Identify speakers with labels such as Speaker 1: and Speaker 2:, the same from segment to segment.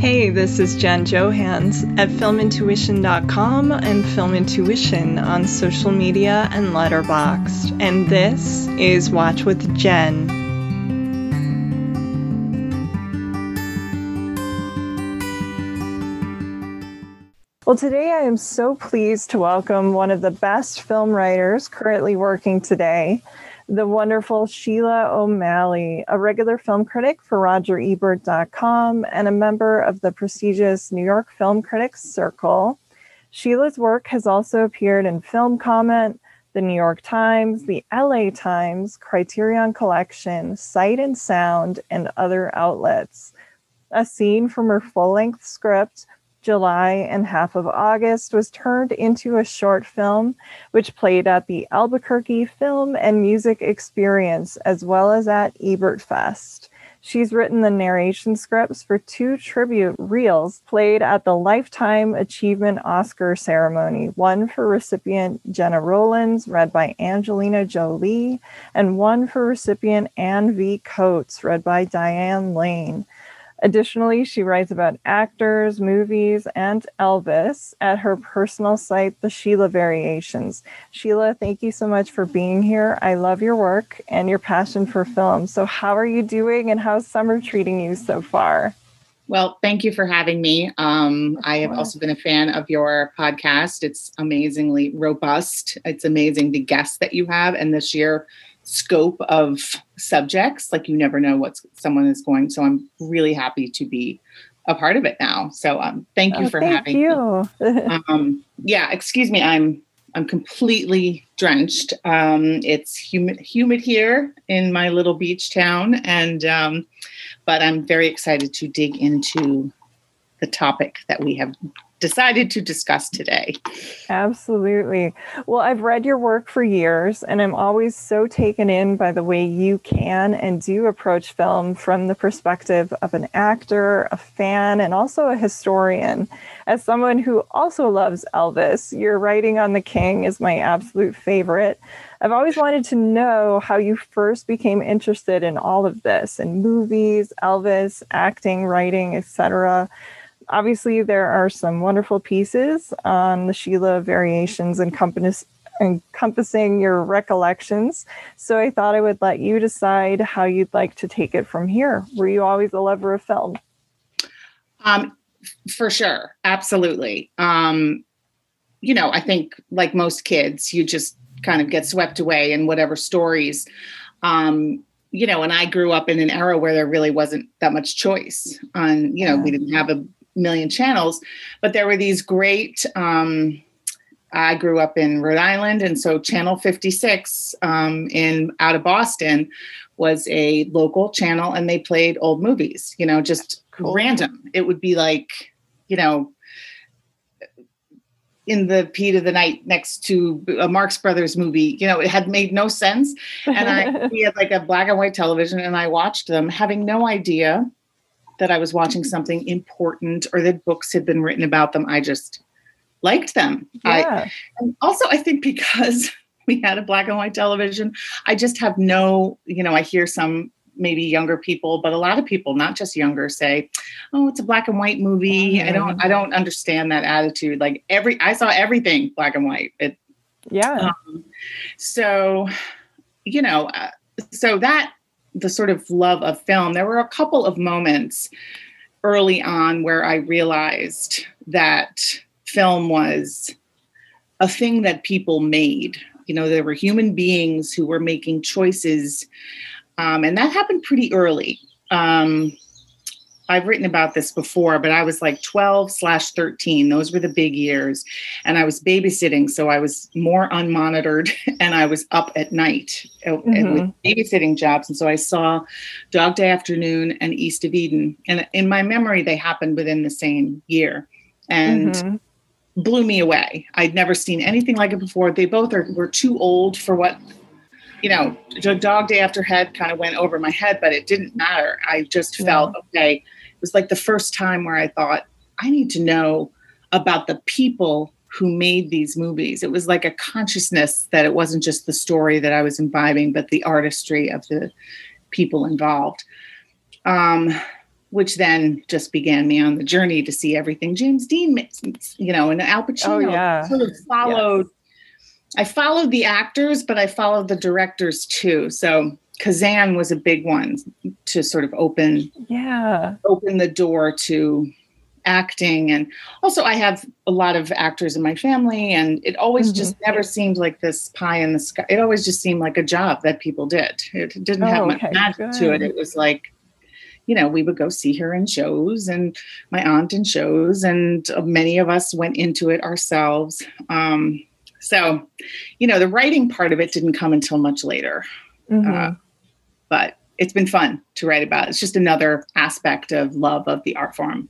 Speaker 1: Hey, this is Jen Johans at filmintuition.com and filmintuition on social media and Letterboxd. And this is Watch with Jen. Well, today I am so pleased to welcome one of the best film writers currently working today, the wonderful Sheila O'Malley, a regular film critic for RogerEbert.com and a member of the prestigious New York Film Critics Circle. Sheila's work has also appeared in Film Comment, the New York Times, the LA Times, Criterion Collection, Sight and Sound, and other outlets. A scene from her full length script, July and half of August was turned into a short film, which played at the Albuquerque Film and Music Experience as well as at Ebert Fest. She's written the narration scripts for two tribute reels played at the Lifetime Achievement Oscar ceremony, one for recipient Gena Rowlands, read by Angelina Jolie, and one for recipient Anne V. Coates, read by Diane Lane. Additionally, she writes about actors, movies, and Elvis at her personal site, The Sheila Variations. Sheila, thank you so much for being here. I love your work and your passion for film. So, how are you doing and how's summer treating you so far?
Speaker 2: Well, thank you for having me. Um, I have also been a fan of your podcast. It's amazingly robust. It's amazing the guests that you have, and this year scope of subjects. Like you never know what someone is going. So I'm really happy to be a part of it now. So um, thank you oh, for
Speaker 1: thank
Speaker 2: having
Speaker 1: you.
Speaker 2: me. um, yeah, excuse me. I'm I'm completely drenched. Um, it's humid humid here in my little beach town, and um, but I'm very excited to dig into the topic that we have decided to discuss today.
Speaker 1: Absolutely. Well, I've read your work for years, and I'm always so taken in by the way you can and do approach film from the perspective of an actor, a fan, and also a historian. As someone who also loves Elvis, your writing on the King is my absolute favorite. I've always wanted to know how you first became interested in all of this in movies, Elvis, acting, writing, etc obviously, there are some wonderful pieces on the Sheila variations encompass, encompassing your recollections. So I thought I would let you decide how you'd like to take it from here. Were you always a lover of film?
Speaker 2: Um, for sure, absolutely. Um, you know, I think like most kids, you just kind of get swept away in whatever stories. Um, you know, and I grew up in an era where there really wasn't that much choice on, you know, yeah. we didn't have a million channels, but there were these great. Um, I grew up in Rhode Island, and so Channel 56 um, in out of Boston was a local channel, and they played old movies. You know, just cool. random. It would be like, you know, in the heat of the night next to a Marx Brothers movie. You know, it had made no sense. And I we had like a black and white television and I watched them having no idea that I was watching something important or that books had been written about them. I just liked them. Yeah. I, and also, I think because we had a black and white television, I just have no, you know, I hear some maybe younger people, but a lot of people, not just younger, say, "Oh, it's a black and white movie." Mm-hmm. I don't, I don't understand that attitude. Like every, I saw everything black and white. It,
Speaker 1: yeah.
Speaker 2: Um, so, you know, uh, so that the sort of love of film, there were a couple of moments early on where I realized that film was a thing that people made. You know, there were human beings who were making choices, um, and that happened pretty early. Um, I've written about this before, but I was like 12 slash 13. Those were the big years. And I was babysitting. So I was more unmonitored and I was up at night uh, mm-hmm. with babysitting jobs. And so I saw Dog Day Afternoon and East of Eden. And in my memory, they happened within the same year. And mm-hmm blew me away. I'd never seen anything like it before. They both are were too old for what you know, Dog Day After Head kind of went over my head, but it didn't matter. I just felt okay was like the first time where I thought, I need to know about the people who made these movies. It was like a consciousness that it wasn't just the story that I was imbibing, but the artistry of the people involved. Um, which then just began me on the journey to see everything James Dean, you know, and Al Pacino.
Speaker 1: Oh, yeah.
Speaker 2: Sort of followed. I followed the actors, but I followed the directors too. So Kazan was a big one to sort of open,
Speaker 1: Yeah.
Speaker 2: open the door to acting, and also I have a lot of actors in my family, and it always
Speaker 1: Mhm.
Speaker 2: just never seemed like this pie in the sky. It always just seemed like a job that people did. It didn't have
Speaker 1: Oh,
Speaker 2: much
Speaker 1: okay,
Speaker 2: magic to it. It was like you know, we would go see her in shows and my aunt in shows, and many of us went into it ourselves. Um, so, you know, the writing part of it didn't come until much later,
Speaker 1: Mhm.
Speaker 2: But it's been fun to write about. It's just another aspect of love of the art form.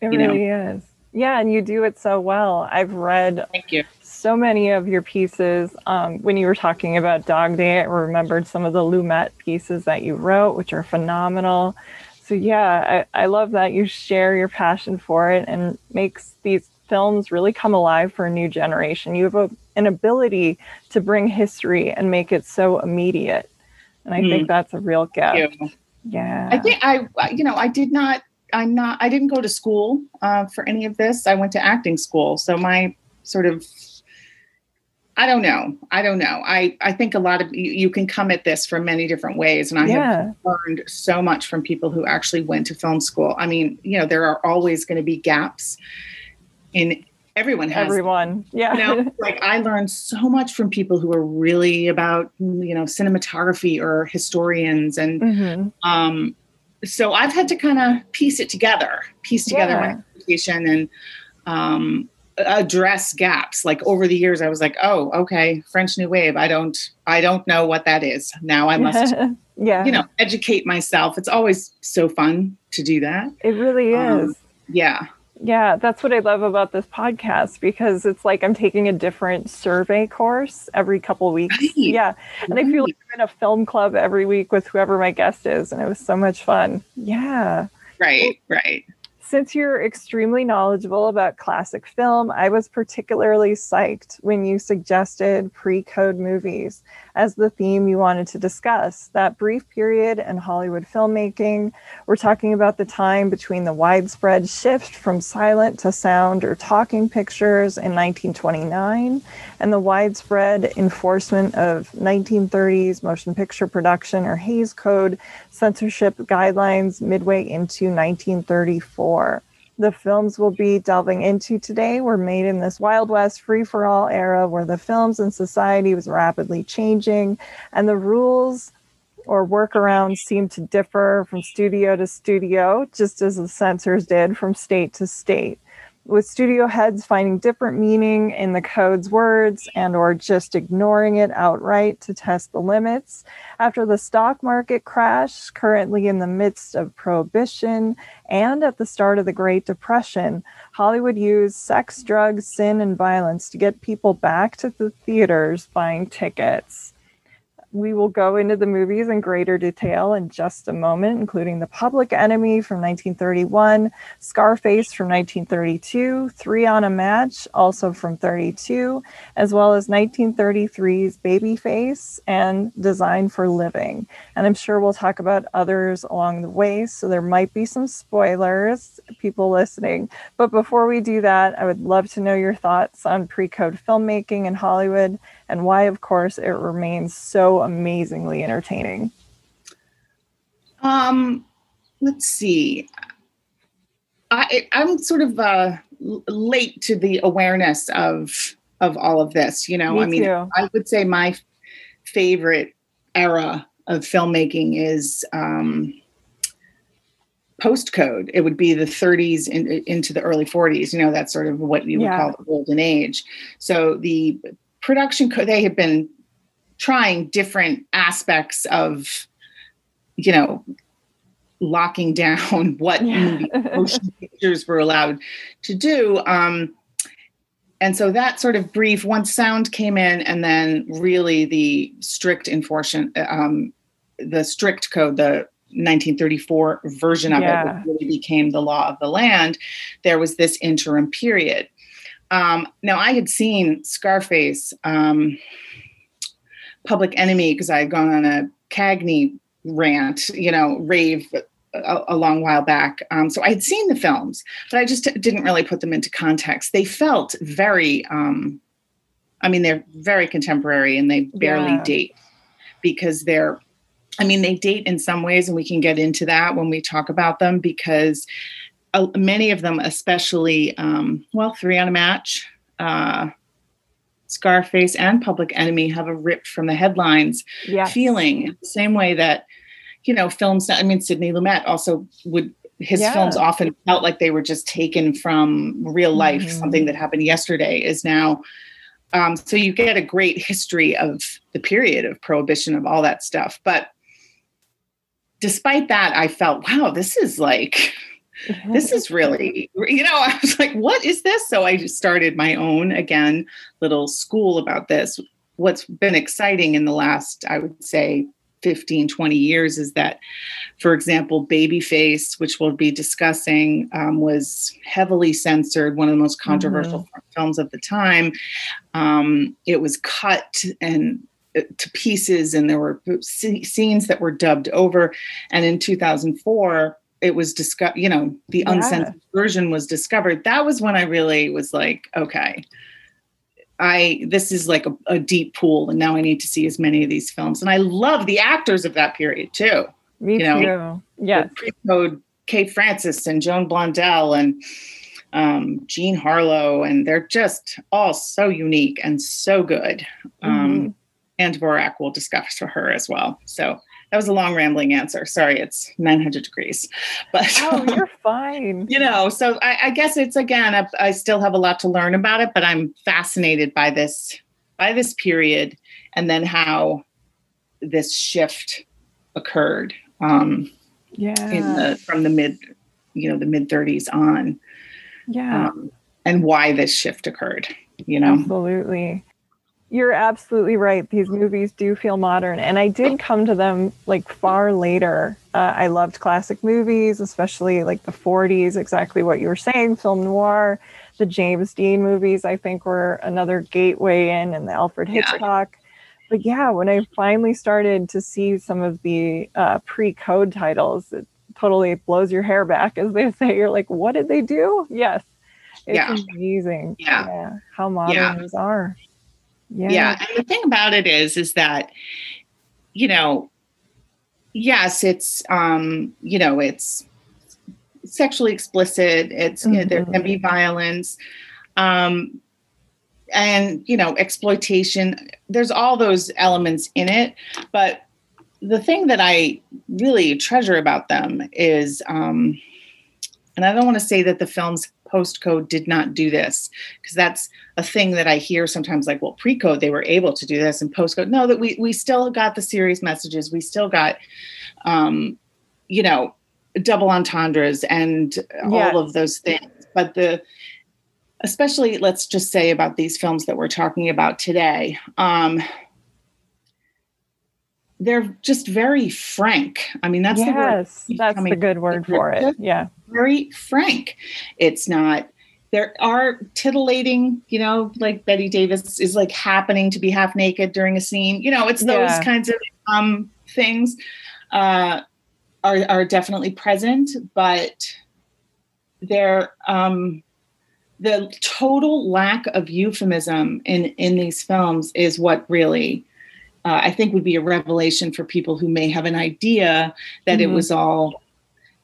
Speaker 1: it
Speaker 2: you know.
Speaker 1: really is. Yeah, and you do it so well. I've read
Speaker 2: Thank you.
Speaker 1: so many of your pieces. Um, when you were talking about Dog Day, I remembered some of the Lumet pieces that you wrote, which are phenomenal. So yeah, I, I love that you share your passion for it and makes these films really come alive for a new generation. You have a, an ability to bring history and make it so immediate. And I think that's a real gift. Yeah.
Speaker 2: I think I, you know, I did not, I'm not, I didn't go to school uh, for any of this. I went to acting school. So my sort of, I don't know. I don't know. I, I think a lot of you, you can come at this from many different ways. And I have learned so much from people who actually went to film school. I mean, you know, there are always going to be gaps in everyone has
Speaker 1: Everyone. Yeah.
Speaker 2: you know like i learned so much from people who are really about you know cinematography or historians and
Speaker 1: Mhm.
Speaker 2: um so i've had to kind of piece it together piece together
Speaker 1: Yeah.
Speaker 2: my education and um address gaps like over the years i was like oh okay french new wave i don't i don't know what that is now i must
Speaker 1: yeah.
Speaker 2: you know educate myself it's always so fun to do that
Speaker 1: it really
Speaker 2: um,
Speaker 1: is.
Speaker 2: yeah
Speaker 1: Yeah, that's what I love about this podcast because it's like I'm taking a different survey course every couple weeks.
Speaker 2: Right.
Speaker 1: Yeah. And I feel like I'm in a film club every week with whoever my guest is. And it was so much fun. Yeah.
Speaker 2: right right
Speaker 1: Since you're extremely knowledgeable about classic film, I was particularly psyched when you suggested pre code movies as the theme you wanted to discuss. That brief period in Hollywood filmmaking. We're talking about the time between the widespread shift from silent to sound or talking pictures in 1929 and the widespread enforcement of 1930s motion picture production or Hays Code censorship guidelines midway into 1934. The films we'll be delving into today were made in this Wild West free for all era where the films and society was rapidly changing and the rules or workarounds seemed to differ from studio to studio, just as the censors did from state to state with studio heads finding different meaning in the code's words and or just ignoring it outright to test the limits. After the stock market crash currently in the midst of prohibition and at the start of the great depression hollywood used sex drugs sin and violence to get people back to the theaters buying tickets we will go into the movies in greater detail in just a moment, including The Public Enemy from 1931, Scarface from 1932, Three on a Match, also from 32, as well as 1933's Babyface and Design for Living. And I'm sure we'll talk about others along the way, so there might be some spoilers, people listening. But before we do that, I would love to know your thoughts on pre code filmmaking in Hollywood and why, of course, it remains so amazingly entertaining.
Speaker 2: Um, let's see. I, I'm sort of uh, late to the awareness of of all of this. You know,
Speaker 1: Me
Speaker 2: I mean,
Speaker 1: too.
Speaker 2: I would say my favorite era of filmmaking is um, post code. It would be the 30s in, into the early 40s. You know, that's sort of what you would
Speaker 1: Yeah.
Speaker 2: call the golden age. So the production code they have been trying different aspects of you know locking down what movie motion pictures were allowed to do um and so that sort of brief once sound came in and then really the strict enforcement um the strict code the 1934 version of
Speaker 1: Yeah.
Speaker 2: it really became the law of the land there was this interim period um now i had seen scarface um public enemy because i had gone on a cagney rant you know rave a, a long while back. Um, so I had seen the films, but I just didn't really put them into context. They felt very, um, I mean, they're very contemporary and they barely yeah. date because they're, I mean, they date in some ways, and we can get into that when we talk about them because uh, many of them, especially, um, well, Three on a Match, uh, Scarface, and Public Enemy, have a ripped from the headlines yes. feeling the same way that you know, films. I mean, Sidney Lumet also would his yeah. films often felt like they were just taken from real life. Mm-hmm. Something that happened yesterday is now. Um, so you get a great history of the period of prohibition of all that stuff. But despite that, I felt, wow, this is like, this is really, you know, I was like, what is this? So I just started my own, again, little school about this. What's been exciting in the last, I would say, 15, 20 years is that, for example, Babyface, which we'll be discussing, um, was heavily censored, one of the most controversial mm-hmm. films of the time. Um, it was cut and uh, to pieces, and there were scenes that were dubbed over. And in 2004, it was discovered, you know, the yeah. uncensored version was discovered. That was when I really was like, okay, I this is like a, a, deep pool, and now I need to see as many of these films. And I love the actors of that period too.
Speaker 1: Me you know,
Speaker 2: too. Yeah, pre-code Kay Francis and Joan Blondell and um, Jean Harlow, and they're just all so unique and so good. Um, mm-hmm. Um, and Dvorak will discuss for her as well. So that was a long rambling answer. Sorry, it's 900 degrees, but
Speaker 1: oh, you're fine.
Speaker 2: you know, so I, I guess it's again, I, I, still have a lot to learn about it, but I'm fascinated by this by this period and then how this shift occurred. Um,
Speaker 1: yeah,
Speaker 2: in the from the mid, you know, the mid 30s on.
Speaker 1: Yeah, um,
Speaker 2: and why this shift occurred. You know,
Speaker 1: absolutely you're absolutely right. These movies do feel modern, and I did come to them like far later. Uh, I loved classic movies, especially like the 40s. Exactly what you were saying, film noir. The James Dean movies, I think, were another gateway in, and the Alfred Hitchcock. Yeah. But yeah, when I finally started to see some of the uh, pre-code titles, it totally blows your hair back, as they say. You're like, what did they do? Yes, it's yeah. amazing.
Speaker 2: Yeah. yeah.
Speaker 1: how modern yeah. these are.
Speaker 2: Yeah. yeah. And the thing about it is, is that, you know, yes, it's, um, you know, it's sexually explicit. It's, mm-hmm. you know, there can be mm-hmm. violence. Um, and, you know, exploitation. There's all those elements in it. But the thing that I really treasure about them is, um, and I don't want to say that the films post code did not do this because that's a thing that I hear sometimes like, well, pre code, they were able to do this and post code. No, that we, we still got the serious messages. We still got, um, you know, double entendres and yes. all of those things. But the, especially let's just say about these films that we're talking about today, um, they're just very frank. I mean, that's
Speaker 1: yes, the word. That's the good word for it. Yeah.
Speaker 2: Very frank. It's not, there are titillating, you know, like Bette Davis is like happening to be half naked during a scene. You know, it's those yeah. kinds of um, things uh, are, are definitely present, but they're, um, the total lack of euphemism in, in these films is what really uh, I think would be a revelation for people who may have an idea that mm-hmm. it was all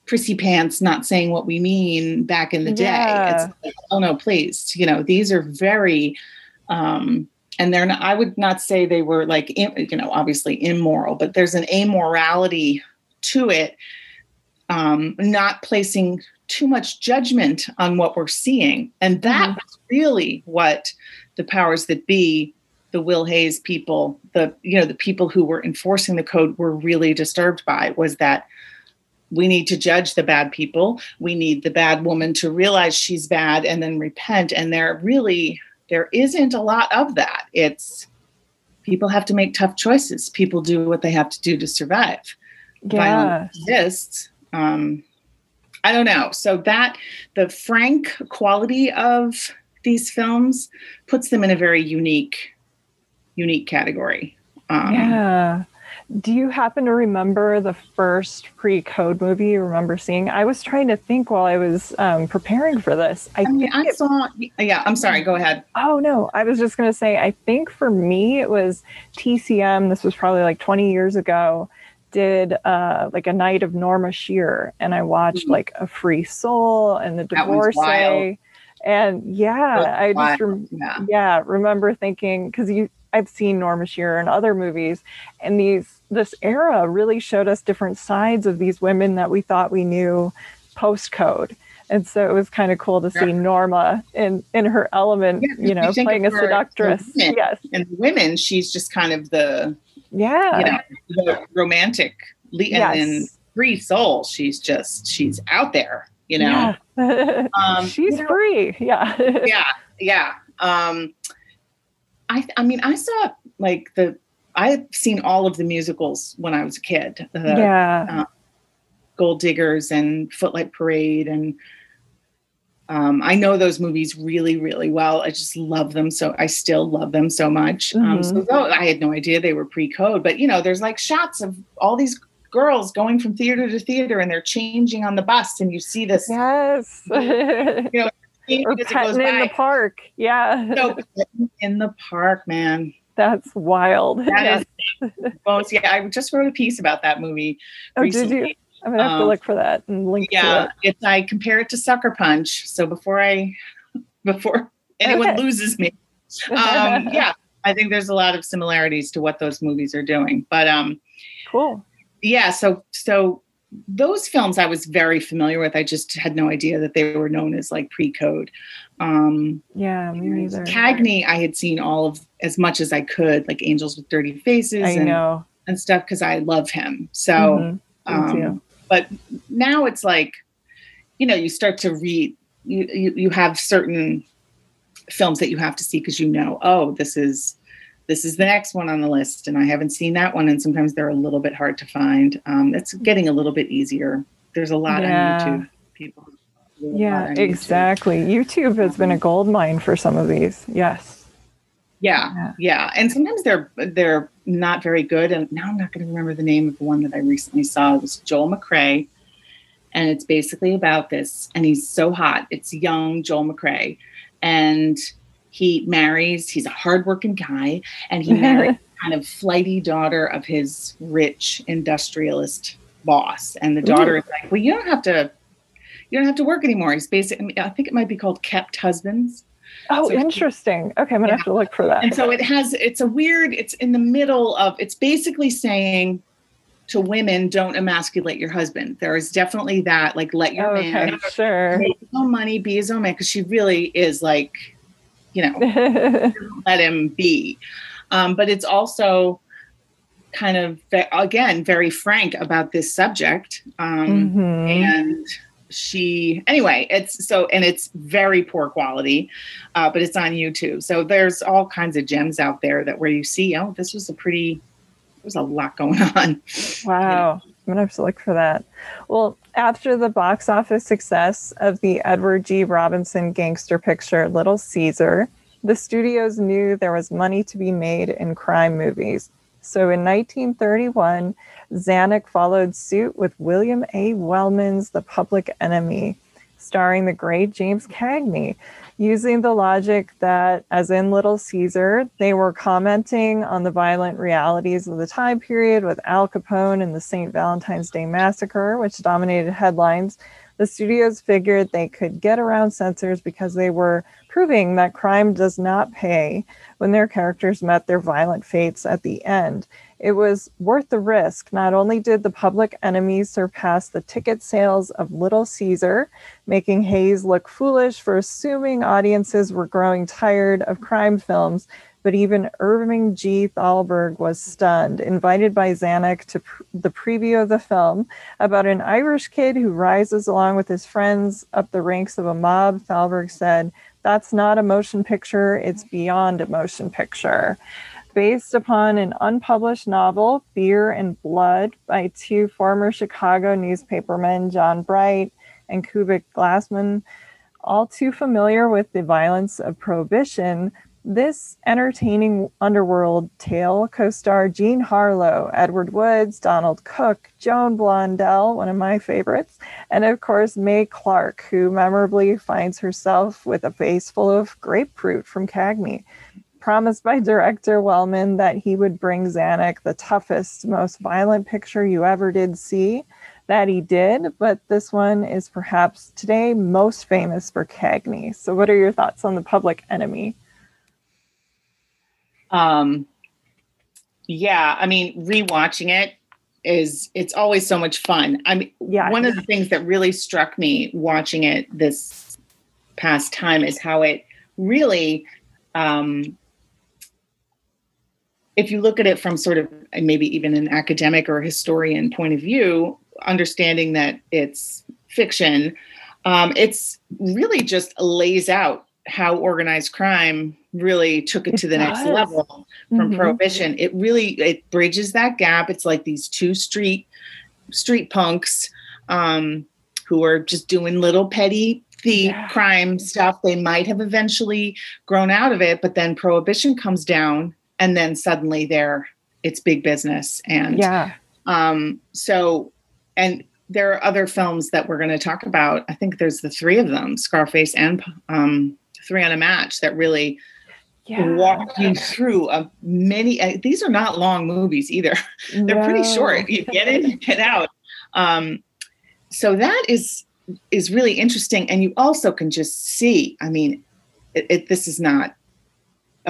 Speaker 2: prissy pants not saying what we mean back in the day. Yeah. It's like, oh no, please, you know, these are very um and they're not, I would not say they were like you know, obviously immoral, but there's an amorality to it. Um, not placing too much judgment on what we're seeing. And that mm-hmm. was really what the powers that be the Will Hays people, the you know the people who were enforcing the code were really disturbed by was that we need to judge the bad people. We need the bad woman to realize she's bad and then repent. And there really there isn't a lot of that. It's people have to make tough choices. People do what they have to do to survive.
Speaker 1: Yeah. Violence
Speaker 2: exists. Um, I don't know. So that the frank quality of these films puts them in a very unique unique category.
Speaker 1: Um, yeah. Do you happen to remember the first pre-code movie you remember seeing? I was trying to think while I was um, preparing for this.
Speaker 2: I, I mean, I it, saw. Yeah, I'm sorry. Go ahead.
Speaker 1: Oh no, I was just going to say. I think for me it was TCM. This was probably like 20 years ago. Did uh, like a night of Norma Shearer, and I watched mm-hmm. like A Free Soul and The Divorcee. And yeah, I just rem- yeah. yeah remember thinking because you I've seen Norma Shearer in other movies, and these this era really showed us different sides of these women that we thought we knew postcode. And so it was kind of cool to see yeah. Norma in in her element, yeah, you know, playing a seductress.
Speaker 2: Women,
Speaker 1: yes,
Speaker 2: and women, she's just kind of the
Speaker 1: yeah,
Speaker 2: you know, the romantic. And yes. in Free Soul, she's just she's out there, you know.
Speaker 1: Yeah. um, she's you know, free. Yeah.
Speaker 2: yeah, yeah. Um, I I mean, I saw like the I've seen all of the musicals when I was a kid.
Speaker 1: The, yeah. Uh,
Speaker 2: Gold Diggers and Footlight Parade and um, I know those movies really, really well. I just love them. So I still love them so much. Mm-hmm. Um, so though I had no idea they were pre-code, but you know, there's like shots of all these girls going from theater to theater and they're changing on the bus and you see this.
Speaker 1: Yes. you know, or petting in the park. Yeah.
Speaker 2: No, in the park, man.
Speaker 1: That's wild.
Speaker 2: That yes. is most, yeah, I just wrote a piece about that movie.
Speaker 1: Oh, recently. did you? I'm gonna have um, to look for that and link yeah,
Speaker 2: it. It's I compare it to Sucker Punch. So before I before anyone okay. loses me. Um, yeah, I think there's a lot of similarities to what those movies are doing. But um
Speaker 1: cool.
Speaker 2: Yeah, so so those films I was very familiar with. I just had no idea that they were known as like pre-code. Um,
Speaker 1: yeah, me neither.
Speaker 2: Cagney, I had seen all of as much as I could, like Angels with Dirty Faces.
Speaker 1: I
Speaker 2: and,
Speaker 1: know
Speaker 2: and stuff because I love him. So, mm-hmm. um, but now it's like, you know, you start to read. You you, you have certain films that you have to see because you know, oh, this is this is the next one on the list and i haven't seen that one and sometimes they're a little bit hard to find. Um, it's getting a little bit easier. There's a lot yeah. on youtube. People
Speaker 1: yeah exactly YouTube. youtube has been a gold mine for some of these. Yes.
Speaker 2: Yeah, yeah, yeah. And sometimes they're they're not very good and now i'm not going to remember the name of the one that i recently saw. It was joel mccrea and it's basically about this and he's so hot. It's young joel mccrea and he marries he's a hardworking guy and he marries kind of flighty daughter of his rich industrialist boss and the daughter Ooh. is like well you don't have to you don't have to work anymore he's basically i think it might be called kept husbands
Speaker 1: Oh, so interesting. Okay, I'm gonna yeah. have to look for that.
Speaker 2: And so it has. It's a weird. It's in the middle of. It's basically saying to women, don't emasculate your husband. There is definitely that. Like, let your okay, man
Speaker 1: sure
Speaker 2: make his own money, be his own man, because she really is like you know, let him be. Um, but it's also kind of again very frank about this subject um, mm-hmm. and she anyway it's so and it's very poor quality uh, but it's on youtube so there's all kinds of gems out there that where you see oh this was a pretty there's a lot going on
Speaker 1: wow I'm gonna have to look for that. Well, after the box office success of the Edward G. Robinson gangster picture Little Caesar, the studios knew there was money to be made in crime movies. So in 1931, Zanuck followed suit with William A. Wellman's The Public Enemy, starring the great James Cagney, using the logic that, as in Little Caesar, they were commenting on the violent realities of the time period with Al Capone and the St. Valentine's Day Massacre, which dominated headlines. The studios figured they could get around censors because they were proving that crime does not pay when their characters met their violent fates at the end. It was worth the risk. Not only did the public enemies surpass the ticket sales of Little Caesar, making Hays look foolish for assuming audiences were growing tired of crime films, but even Irving G. Thalberg was stunned. Invited by Zanuck to pr- the preview of the film about an Irish kid who rises along with his friends up the ranks of a mob, Thalberg said, that's not a motion picture, it's beyond a motion picture. Based upon an unpublished novel, Beer and Blood, by two former Chicago newspapermen, John Bright and Kubec Glasmon, all too familiar with the violence of Prohibition, This entertaining underworld tale co star Jean Harlow, Edward Woods, Donald Cook, Joan Blondell, one of my favorites, and of course, Mae Clarke, who memorably finds herself with a face full of grapefruit from Cagney. Promised by director Wellman that he would bring Zanuck the toughest, most violent picture you ever did see. That he did, but this one is perhaps today most famous for Cagney. So, what are your thoughts on the public enemy?
Speaker 2: Um, yeah, I mean, rewatching it is it's always so much fun. I mean, yeah. one of the things that really struck me watching it this past time is how it really um if you look at it from sort of maybe even an academic or historian point of view, understanding that it's fiction, um, it's really just lays out how organized crime really took it, it to the does. next level from mm-hmm. prohibition it really it bridges that gap it's like these two street street punks um, who are just doing little petty thief yeah. crime stuff they might have eventually grown out of it but then prohibition comes down and then suddenly they're it's big business. And
Speaker 1: yeah.
Speaker 2: um so and there are other films that we're going to talk about. I think there's the three of them scarface and um three on a match that really yeah. walk you through a many uh, these are not long movies either. They're no. pretty short. You get in you get out. Um, so that is is really interesting. And you also can just see i mean it, it, this is not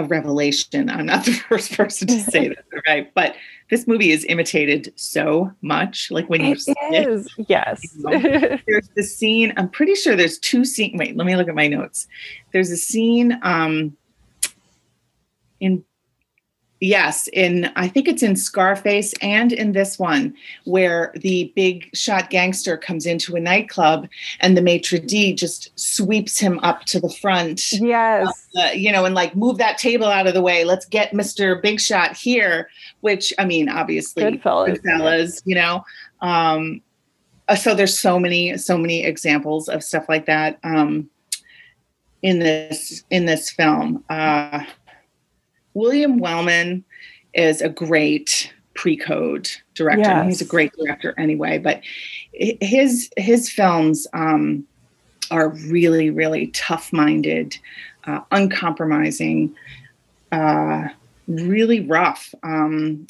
Speaker 2: a revelation. I'm not the first person to say that right? But this movie is imitated so much like when you
Speaker 1: it is it, yes.
Speaker 2: You know, there's the scene i'm pretty sure there's two scenes wait let me look at my notes. There's a scene um in Yes, in I think it's in Scarface and in this one where the big shot gangster comes into a nightclub and the maitre d just sweeps him up to the front.
Speaker 1: Yes,
Speaker 2: uh, you know, and like move that table out of the way. Let's get Mister Big Shot here. Which I mean, obviously,
Speaker 1: Goodfellas,
Speaker 2: Goodfellas you know. Um, uh, so there's so many, so many examples of stuff like that um, in this in this film. Uh, William Wellman is a great pre-code director. Yes. He's a great director anyway, but his his films um, are really really tough-minded, uh, uncompromising, uh, really rough. Um,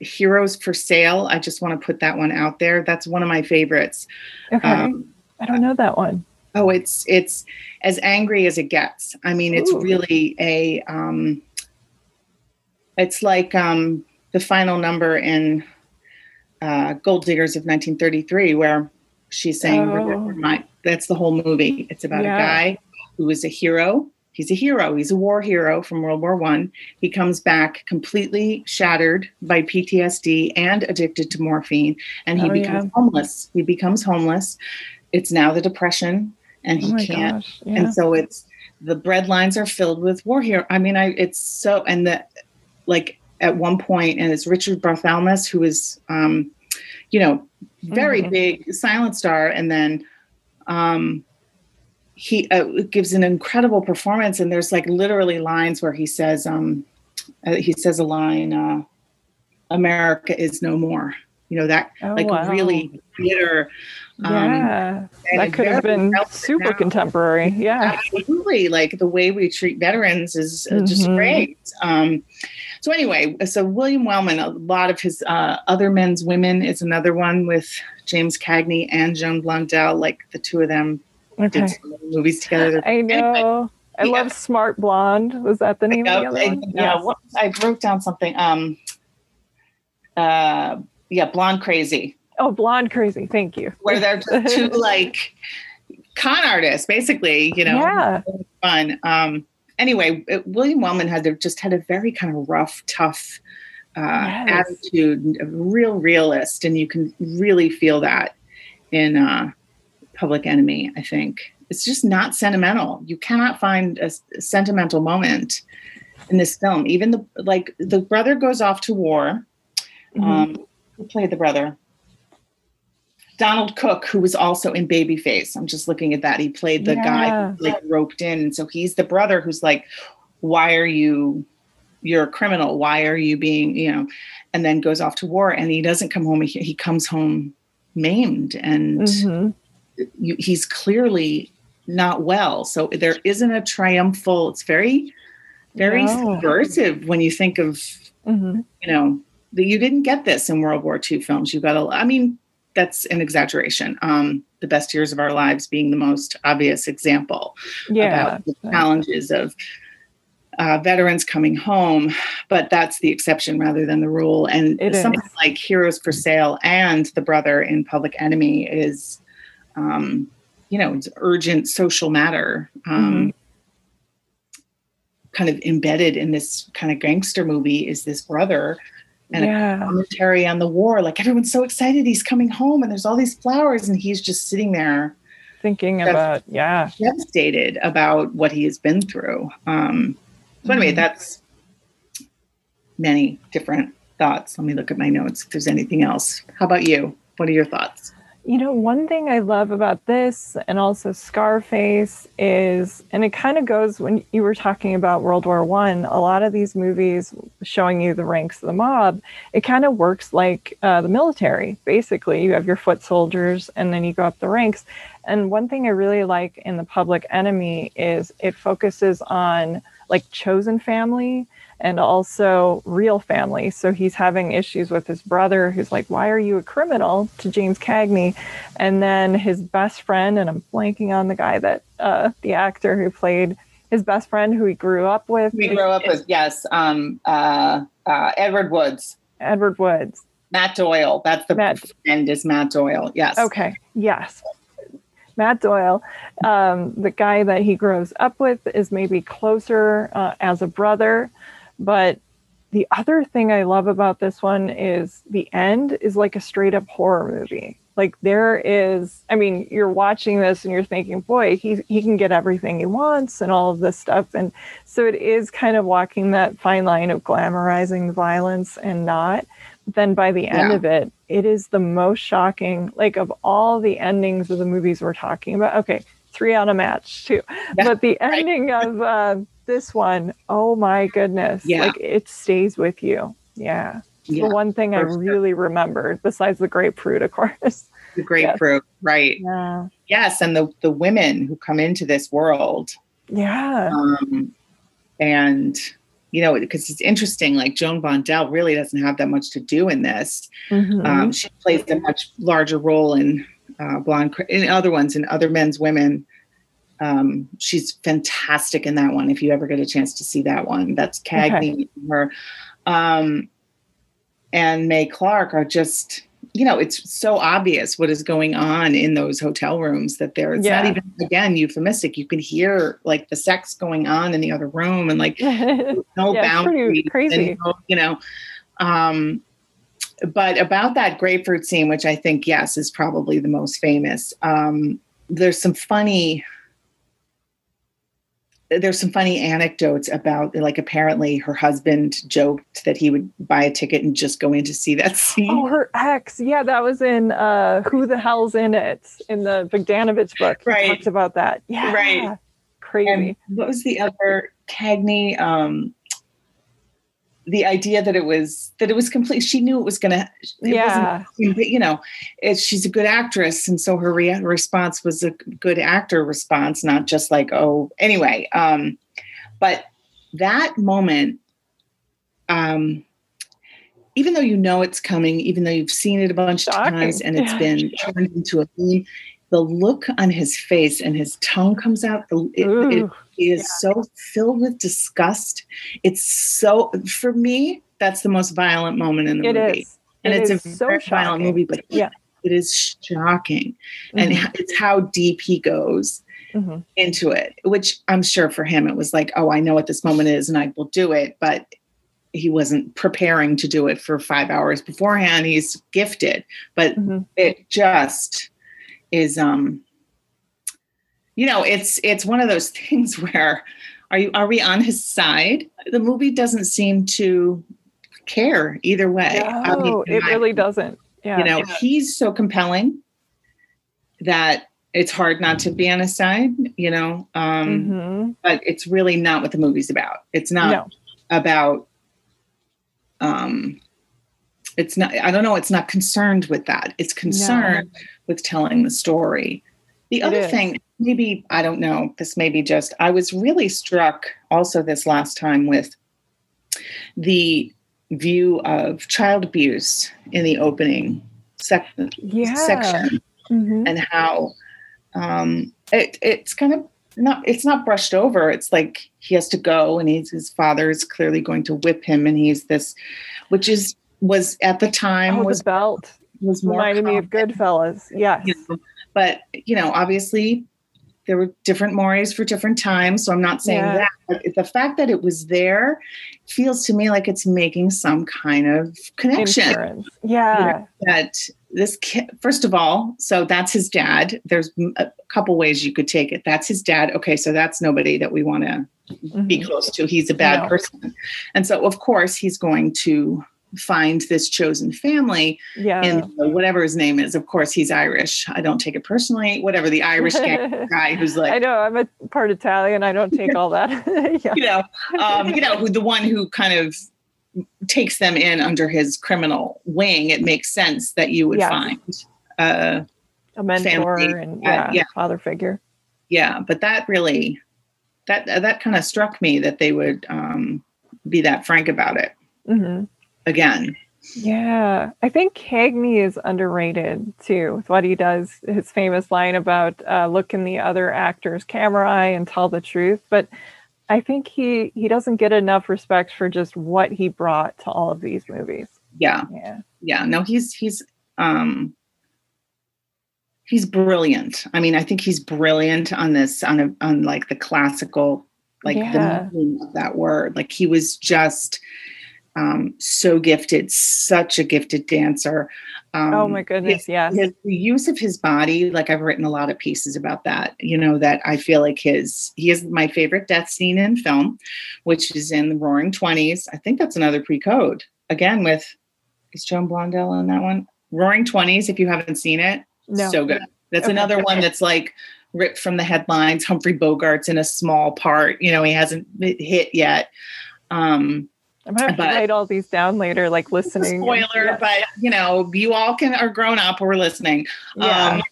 Speaker 2: Heroes for Sale. I just want to put that one out there. That's one of my favorites.
Speaker 1: Okay, um, I don't know that one.
Speaker 2: Oh, it's it's as angry as it gets. I mean, it's Ooh. really a um, it's like um, the final number in uh, Gold Diggers of 1933, where she's saying, oh. my, that's the whole movie. It's about yeah. a guy who is a hero. He's a hero. He's a war hero from World War One. He comes back completely shattered by PTSD and addicted to morphine, and he oh, becomes yeah. homeless. He becomes homeless. It's now the depression, and he oh can't. Yeah. And so it's the bread lines are filled with war hero. I mean, I it's so and the like at one point, and it's Richard Barthelmess, who is, um, you know, very mm-hmm. big silent star, and then um, he uh, gives an incredible performance. And there's like literally lines where he says, um, uh, he says a line, uh, "America is no more." You know that oh, like wow. really theater.
Speaker 1: Um, yeah, that could have been super now. contemporary. Yeah,
Speaker 2: absolutely. Like the way we treat veterans is mm-hmm. just great. Um, so anyway, so William Wellman, a lot of his uh, Other Men's Women is another one with James Cagney and Joan Blondell. Like the two of them okay. did movies together.
Speaker 1: I know. I yeah. love Smart Blonde. Was that the name of the other one?
Speaker 2: Yeah, yes. I wrote down something. Um, uh, yeah, Blonde Crazy.
Speaker 1: Oh, Blonde Crazy. Thank you.
Speaker 2: Where they're two like con artists, basically. You know,
Speaker 1: yeah,
Speaker 2: fun. Um, anyway, it, William Wellman had just had a very kind of rough, tough uh, yes. attitude, a real realist, and you can really feel that in uh, Public Enemy. I think it's just not sentimental. You cannot find a, a sentimental moment in this film. Even the like the brother goes off to war. Mm-hmm. Um, who played the brother? Donald Cook, who was also in Babyface. I'm just looking at that. He played the yeah. guy like roped in. And so he's the brother who's like, why are you you're a criminal why are you being you know and then goes off to war and he doesn't come home he, he comes home maimed and mm-hmm. you, he's clearly not well so there isn't a triumphal it's very very no. subversive when you think of mm-hmm. you know that you didn't get this in world war ii films you got a i mean that's an exaggeration um the best years of our lives being the most obvious example
Speaker 1: yeah.
Speaker 2: about the challenges of uh, veterans coming home, but that's the exception rather than the rule. And it something is. like Heroes for Sale and The Brother in Public Enemy is, um, you know, it's urgent social matter. Um, mm-hmm. Kind of embedded in this kind of gangster movie is this brother and yeah. a commentary on the war. Like everyone's so excited he's coming home, and there's all these flowers, and he's just sitting there
Speaker 1: thinking about yeah
Speaker 2: devastated about what he has been through. Um, so anyway, mm-hmm. that's many different thoughts. Let me look at my notes if there's anything else. How about you? What are your thoughts?
Speaker 1: You know, one thing I love about this and also Scarface is, and it kind of goes when you were talking about World War One. A lot of these movies showing you the ranks of the mob, it kind of works like uh, the military. Basically, you have your foot soldiers, and then you go up the ranks. And one thing I really like in the Public Enemy is it focuses on like chosen family and also real family. So he's having issues with his brother, who's like, Why are you a criminal to James Cagney? And then his best friend, and I'm blanking on the guy that uh, the actor who played his best friend who he grew up with.
Speaker 2: We grew up with, yes, um, uh, uh, Edward Woods.
Speaker 1: Edward Woods.
Speaker 2: Matt Doyle. That's the Matt. friend is Matt Doyle. Yes.
Speaker 1: Okay. Yes. Matt Doyle, um, the guy that he grows up with, is maybe closer uh, as a brother. But the other thing I love about this one is the end is like a straight up horror movie. Like there is, I mean, you're watching this and you're thinking, boy, he he can get everything he wants and all of this stuff. And so it is kind of walking that fine line of glamorizing violence and not. But then by the end yeah. of it, it is the most shocking, like of all the endings of the movies we're talking about. Okay, three on a match too. Yeah, but the ending right. of uh, this one, oh my goodness. Yeah. Like it stays with you. Yeah. yeah the one thing I sure. really remembered, besides the grapefruit, of course.
Speaker 2: The grapefruit, yes. right. Yeah. Yes. And the, the women who come into this world.
Speaker 1: Yeah. Um,
Speaker 2: and you know, because it's interesting, like Joan Blondell really doesn't have that much to do in this. Mm-hmm. Um, she plays a much larger role in uh, Blonde, in other ones, in other men's women. Um, she's fantastic in that one. If you ever get a chance to see that one, that's Cagney okay. her. Um, and Mae Clarke are just, you know, it's so obvious what is going on in those hotel rooms that there. It's yeah. not even again euphemistic. You can hear like the sex going on in the other room and like no yeah, boundaries.
Speaker 1: Crazy,
Speaker 2: and, you know. Um, but about that grapefruit scene, which I think yes is probably the most famous. Um, there's some funny there's some funny anecdotes about like apparently her husband joked that he would buy a ticket and just go in to see that scene.
Speaker 1: Oh, her ex. Yeah, that was in uh Who the Hell's in It in the Bogdanovich book. He right. talks about that. Yeah.
Speaker 2: Right.
Speaker 1: Crazy. And
Speaker 2: what was the other Cagney? Um the idea that it was that it was complete she knew it was gonna
Speaker 1: yeah
Speaker 2: you know it, she's a good actress and so her re- response was a good actor response not just like oh anyway um but that moment um even though you know it's coming even though you've seen it a bunch of times and it's yeah. been turned into a theme the look on his face and his tongue comes out. It, it, he is yeah. so filled with disgust. It's so for me, that's the most violent moment in the
Speaker 1: it
Speaker 2: movie.
Speaker 1: Is.
Speaker 2: And
Speaker 1: it
Speaker 2: it's a
Speaker 1: so
Speaker 2: very violent movie, but yeah, it is shocking. Mm-hmm. And it's how deep he goes mm-hmm. into it, which I'm sure for him it was like, oh, I know what this moment is and I will do it. But he wasn't preparing to do it for five hours beforehand. He's gifted, but mm-hmm. it just is um you know it's it's one of those things where are you are we on his side the movie doesn't seem to care either way
Speaker 1: no, I mean, it really doesn't yeah
Speaker 2: you know he's so compelling that it's hard not to be on his side, you know. Um,
Speaker 1: Mhm.
Speaker 2: but it's really not what the movie's about. It's not
Speaker 1: No.
Speaker 2: about um it's not i don't know it's not concerned with that it's concerned with telling the story the other thing maybe i don't know this may be just i was really struck also this last time with the view of child abuse in the opening sec-
Speaker 1: Yeah.
Speaker 2: section
Speaker 1: Mhm.
Speaker 2: and how um, it, it's kind of not it's not brushed over it's like he has to go and he's his father is clearly going to whip him and he's this which is was at the time
Speaker 1: Oh,
Speaker 2: was
Speaker 1: the belt
Speaker 2: was more
Speaker 1: reminded me of Goodfellas. Yes.
Speaker 2: you know. But you know obviously there were different mores for different times so i'm not saying
Speaker 1: Yeah.
Speaker 2: that but the fact that it was there feels to me like it's making some kind of connection
Speaker 1: Insurance. Yeah.
Speaker 2: that this kid first of all so that's his dad there's a couple ways you could take it that's his dad okay so that's nobody that we want to be
Speaker 1: Mhm.
Speaker 2: close to he's a bad
Speaker 1: No.
Speaker 2: person and so of course he's going to find this chosen family
Speaker 1: Yeah.
Speaker 2: in whatever his name is of course he's irish i don't take it personally whatever the irish guy who's like
Speaker 1: I know I'm a part Italian. I don't take all that. yeah.
Speaker 2: you know, um, you know, who the one who kind of takes them in under his criminal wing, it makes sense that you would
Speaker 1: Yes.
Speaker 2: find. Uh,
Speaker 1: A mentor
Speaker 2: family.
Speaker 1: and
Speaker 2: Uh,
Speaker 1: yeah,
Speaker 2: yeah.
Speaker 1: father figure.
Speaker 2: yeah, but that really, that that kind of struck me that they would um, be that frank about it.
Speaker 1: hmm
Speaker 2: Again,
Speaker 1: Yeah, I think Cagney is underrated too. With what he does, his famous line about uh, look in the other actor's camera eye and tell the truth. But I think he he doesn't get enough respect for just what he brought to all of these movies.
Speaker 2: yeah,
Speaker 1: Yeah,
Speaker 2: yeah. No, he's he's um, he's brilliant. I mean, I think he's brilliant on this on a on like the classical, like
Speaker 1: Yeah.
Speaker 2: the meaning of that word. Like he was just um, so gifted, such a gifted dancer. Um,
Speaker 1: oh my goodness, yes.
Speaker 2: his the use of his body like i've written a lot of pieces about that you know that i feel like his he is my favorite death scene in film which is in the roaring 20s i think that's another pre-code again with is joan blondell in that one roaring 20s if you haven't seen it
Speaker 1: no,
Speaker 2: so good that's
Speaker 1: Okay.
Speaker 2: another one that's like ripped from the headlines humphrey bogart's in a small part you know he hasn't hit yet um
Speaker 1: I'm gonna have to
Speaker 2: but-
Speaker 1: write all these down later, like listening.
Speaker 2: spoiler
Speaker 1: Yeah.
Speaker 2: but you know you all can are grown up We're listening
Speaker 1: Yeah.
Speaker 2: um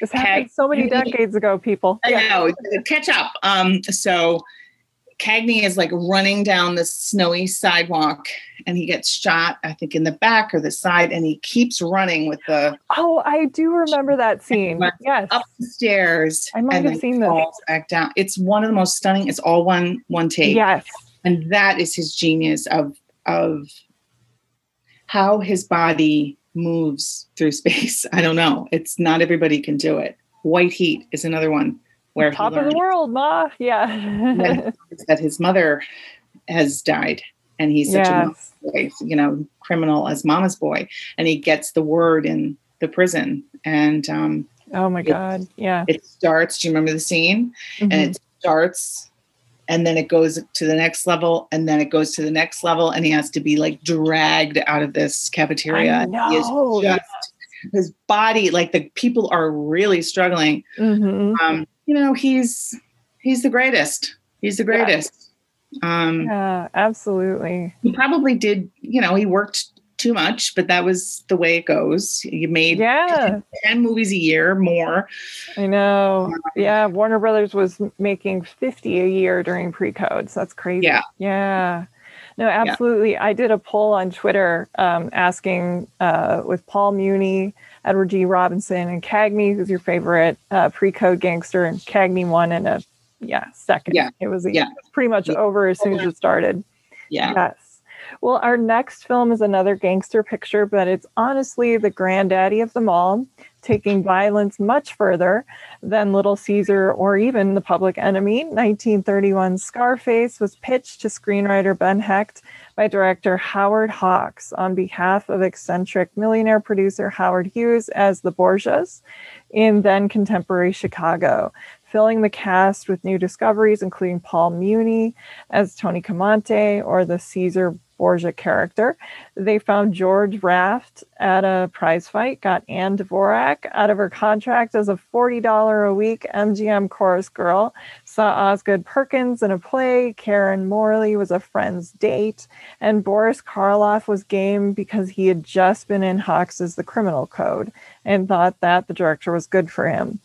Speaker 1: this happened so many decades ago, people.
Speaker 2: I know. Catch up. Um, so Cagney is like running down the snowy sidewalk and he gets shot, I think, in the back or the side, and he keeps running with the
Speaker 1: Oh, I do remember that scene. Yes.
Speaker 2: up the stairs
Speaker 1: I might have seen this.
Speaker 2: back down. It's one of the most stunning, it's all one one take.
Speaker 1: Yes.
Speaker 2: And that is his genius of of how his body moves through space. I don't know. It's not everybody can do it. White Heat is another one where
Speaker 1: Top of the world, Ma. Yeah.
Speaker 2: that his mother has died and he's such a
Speaker 1: yes.
Speaker 2: mama's boy, you know, criminal as mama's boy. And he gets the word in the prison. And um,
Speaker 1: Oh my God. Yeah.
Speaker 2: it starts, do you remember the scene?
Speaker 1: Mhm.
Speaker 2: And it starts and then it goes to the next level and then it goes to the next level and he has to be like dragged out of this cafeteria.
Speaker 1: I
Speaker 2: And he is
Speaker 1: know.
Speaker 2: just his body, like the people are really struggling.
Speaker 1: Mhm.
Speaker 2: Um, you know, he's he's the greatest. He's the
Speaker 1: Yeah.
Speaker 2: greatest. Um,
Speaker 1: Yeah, absolutely.
Speaker 2: he probably did you know he worked too much but that was the way it goes you made
Speaker 1: Yeah,
Speaker 2: 10 movies a year more
Speaker 1: I know. Yeah, Warner Brothers was making 50 a year during pre-code. So that's crazy.
Speaker 2: Yeah.
Speaker 1: Yeah. No, absolutely. I did a poll on Twitter um, asking uh, with Paul Muni, Edward G. Robinson, and Cagney, who's your favorite uh, pre-code gangster, and Cagney won in a yeah second.
Speaker 2: Yeah.
Speaker 1: It was,
Speaker 2: Yeah.
Speaker 1: it was pretty much
Speaker 2: Yeah.
Speaker 1: over as soon as it started.
Speaker 2: yeah
Speaker 1: Yes. Well, our next film is another gangster picture, but it's honestly the granddaddy of them all, taking violence much further than Little Caesar or even The Public Enemy. 1931 Scarface was pitched to screenwriter Ben Hecht by director Howard Hawks on behalf of eccentric millionaire producer Howard Hughes as the Borgias in then contemporary Chicago. Filling the cast with new discoveries, including Paul Muni as Tony Camonte or the Caesar Borgia character. They found George Raft at a prize fight, got Ann Dvorak out of her contract as a $40 a week MGM chorus girl, saw Osgood Perkins in a play, Karen Morley was a friend's date, and Boris Karloff was game because he had just been in Hawks' The Criminal Code and thought that the director was good for him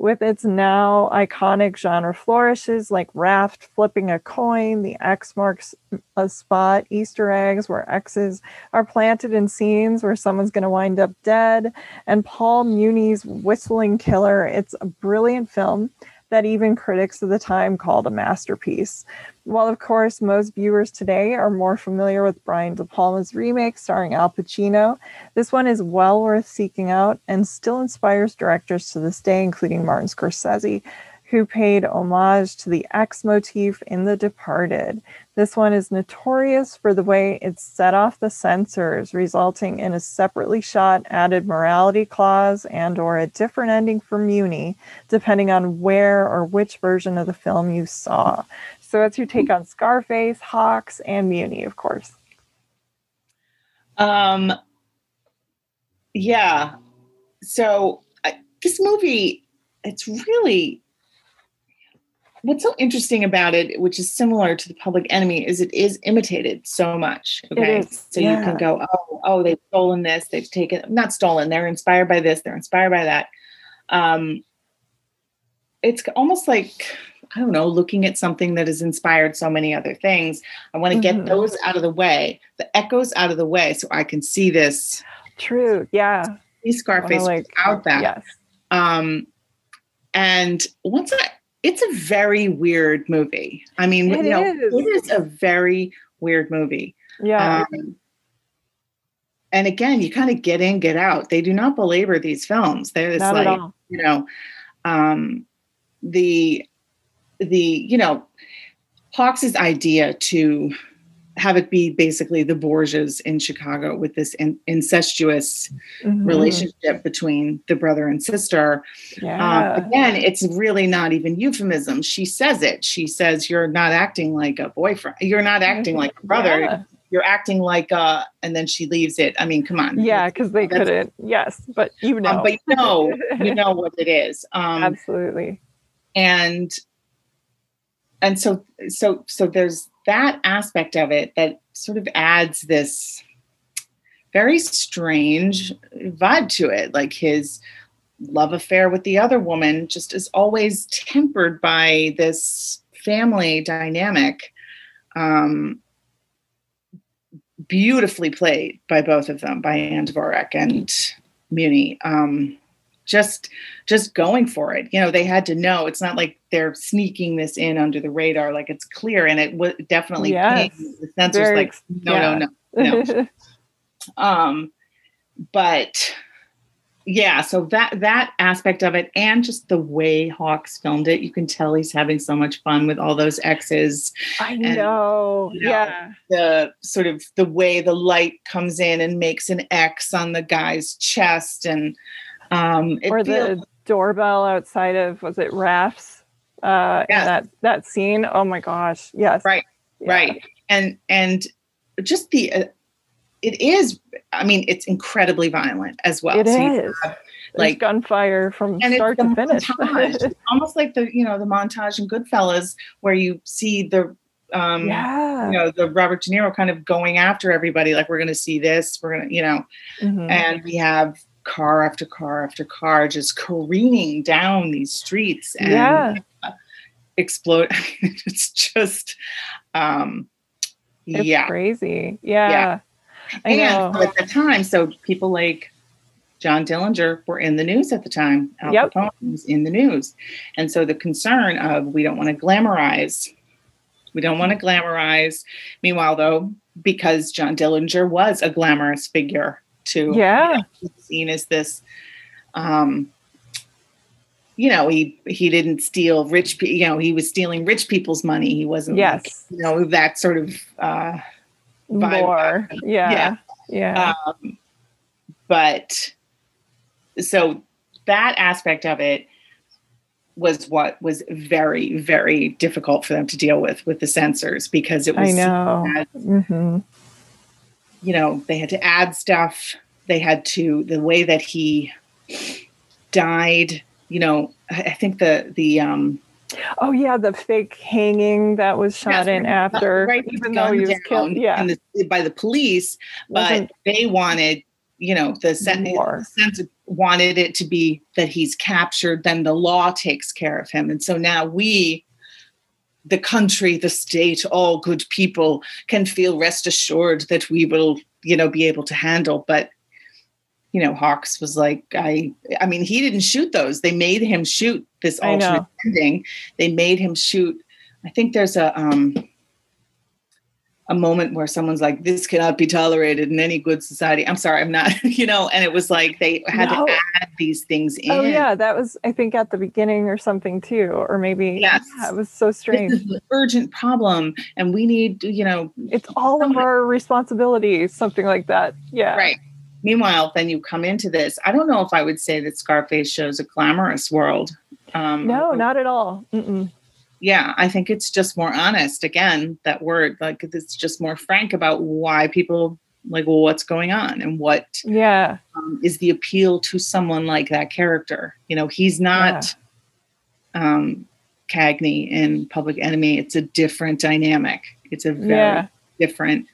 Speaker 1: with its now iconic genre flourishes like raft flipping a coin, the X marks a spot, Easter eggs where X's are planted in scenes where someone's going to wind up dead, and Paul Muni's Whistling Killer. It's a brilliant film that even critics of the time called a masterpiece. While, of course, most viewers today are more familiar with Brian De Palma's remake starring Al Pacino, this one is well worth seeking out and still inspires directors to this day, including Martin Scorsese, who paid homage to the X motif in The Departed. This one is notorious for the way it set off the censors, resulting in a separately shot added morality clause and or a different ending for Muni, depending on where or which version of the film you saw. So that's your take on Scarface, Hawks, and Muni, of course.
Speaker 2: Um, yeah. So I, this movie, it's really what's so interesting about it, which is similar to the Public Enemy, is it is imitated so much. Okay, so yeah. you can go, oh, oh, they've stolen this, they've taken not stolen, they're inspired by this, they're inspired by that. Um, it's almost like I don't know, looking at something that has inspired so many other things. I want to get mm-hmm. those out of the way, the echoes out of the way, so I can see this.
Speaker 1: True. Yeah.
Speaker 2: See Scarface like, without that.
Speaker 1: Yes.
Speaker 2: Um, and once I it's a very weird movie. I mean, it you know, is. it is a very weird movie.
Speaker 1: Yeah. Um,
Speaker 2: and again, you kind of get in, get out. They do not belabor these films. They're just like, you know, um, the the you know, Hawks's idea to have it be basically the Borgias in Chicago with this in, incestuous mm-hmm. relationship between the brother and sister.
Speaker 1: Uh,
Speaker 2: again, it's really not even euphemism. She says it. She says, You're not acting like a boyfriend. You're not acting like a brother. Yeah. You're acting like a, and then she leaves it. I mean, come on.
Speaker 1: Yeah, because they That's, couldn't. Yes, but you um, know. Um,
Speaker 2: but you know, you know what it is. Um,
Speaker 1: Absolutely.
Speaker 2: And and so so so there's that aspect of it that sort of adds this very strange vibe to it. Like his love affair with the other woman just is always tempered by this family dynamic um, beautifully played by both of them by Ann and Muni. Um, just just going for it. You know they had to know. It's not like they're sneaking this in under the radar like it's clear and it was definitely
Speaker 1: yes.
Speaker 2: the censors Very, like no yeah. no no. No um but yeah so that that aspect of it and just the way hawks filmed it you can tell he's having so much fun with all those x's.
Speaker 1: I and, know, you know yeah.
Speaker 2: the sort of the way the light comes in and makes an x on the guy's chest and um,
Speaker 1: or the doorbell outside of was it Raft's? Uh, yes. that that scene. Oh my gosh! Yes.
Speaker 2: Right. Yeah. Right. And and just the uh, it is. I mean, it's incredibly violent as well.
Speaker 1: It so is. Have, like gunfire from start to finish.
Speaker 2: almost like the you know the montage in Goodfellas where you see the um
Speaker 1: yeah.
Speaker 2: you know the Robert De Niro kind of going after everybody like we're going to see this we're going to you know mm-hmm. and we have car after car after car just careening down these streets and
Speaker 1: yeah.
Speaker 2: explode. it's just, um,
Speaker 1: it's
Speaker 2: yeah,
Speaker 1: crazy. Yeah.
Speaker 2: yeah. and at the time, so people like John Dillinger were in the news at the time.
Speaker 1: Al yep.
Speaker 2: Capone was in the news. And so the concern of we don't want to glamorize, we don't want to glamorize. Meanwhile, though, because John Dillinger was a glamorous figure to
Speaker 1: yeah.
Speaker 2: you know, seen as this um you know he he didn't steal rich pe- you know he was stealing rich people's money. He wasn't
Speaker 1: yes.
Speaker 2: like, you know that sort of uh
Speaker 1: more yeah. Yeah, yeah.
Speaker 2: Um, but so that aspect of it was what was very very difficult for them to deal with with the censors because it was
Speaker 1: I know. As, mm-hmm.
Speaker 2: You know they had to add stuff. They had to the way that he died you know i think the the um
Speaker 1: Oh yeah, the fake hanging that was shot in after,
Speaker 2: right, even though he was killed, yeah, the, by the police. But Wasn't, they wanted, you know, the sense wanted it to be that he's captured, then the law takes care of him, and so now we, the country, the state, all good people, can feel rest assured that we will, you know, be able to handle. But you know, Hawks was like, I, I mean, he didn't shoot those. They made him shoot this alternate ending. They made him shoot. I think there's a um, a moment where someone's like, "This cannot be tolerated in any good society." I'm sorry, I'm not, you know. And it was like they had no. to add these things in.
Speaker 1: Oh yeah, that was I think at the beginning or something too, or maybe yes, yeah, it was so strange. This is
Speaker 2: an urgent problem, and we need, you know,
Speaker 1: it's all of our responsibility, something like that. Yeah,
Speaker 2: right Meanwhile, then you come into this. I don't know if I would say that Scarface shows a glamorous world.
Speaker 1: Um, no, not at all. Mm-mm.
Speaker 2: Yeah, I think it's just more honest. Again, that word, like it's just more frank about why people like, well, what's going on and what
Speaker 1: yeah
Speaker 2: um, is the appeal to someone like that character. You know, he's not yeah. um, Cagney in Public Enemy. It's a different dynamic. It's a very yeah. different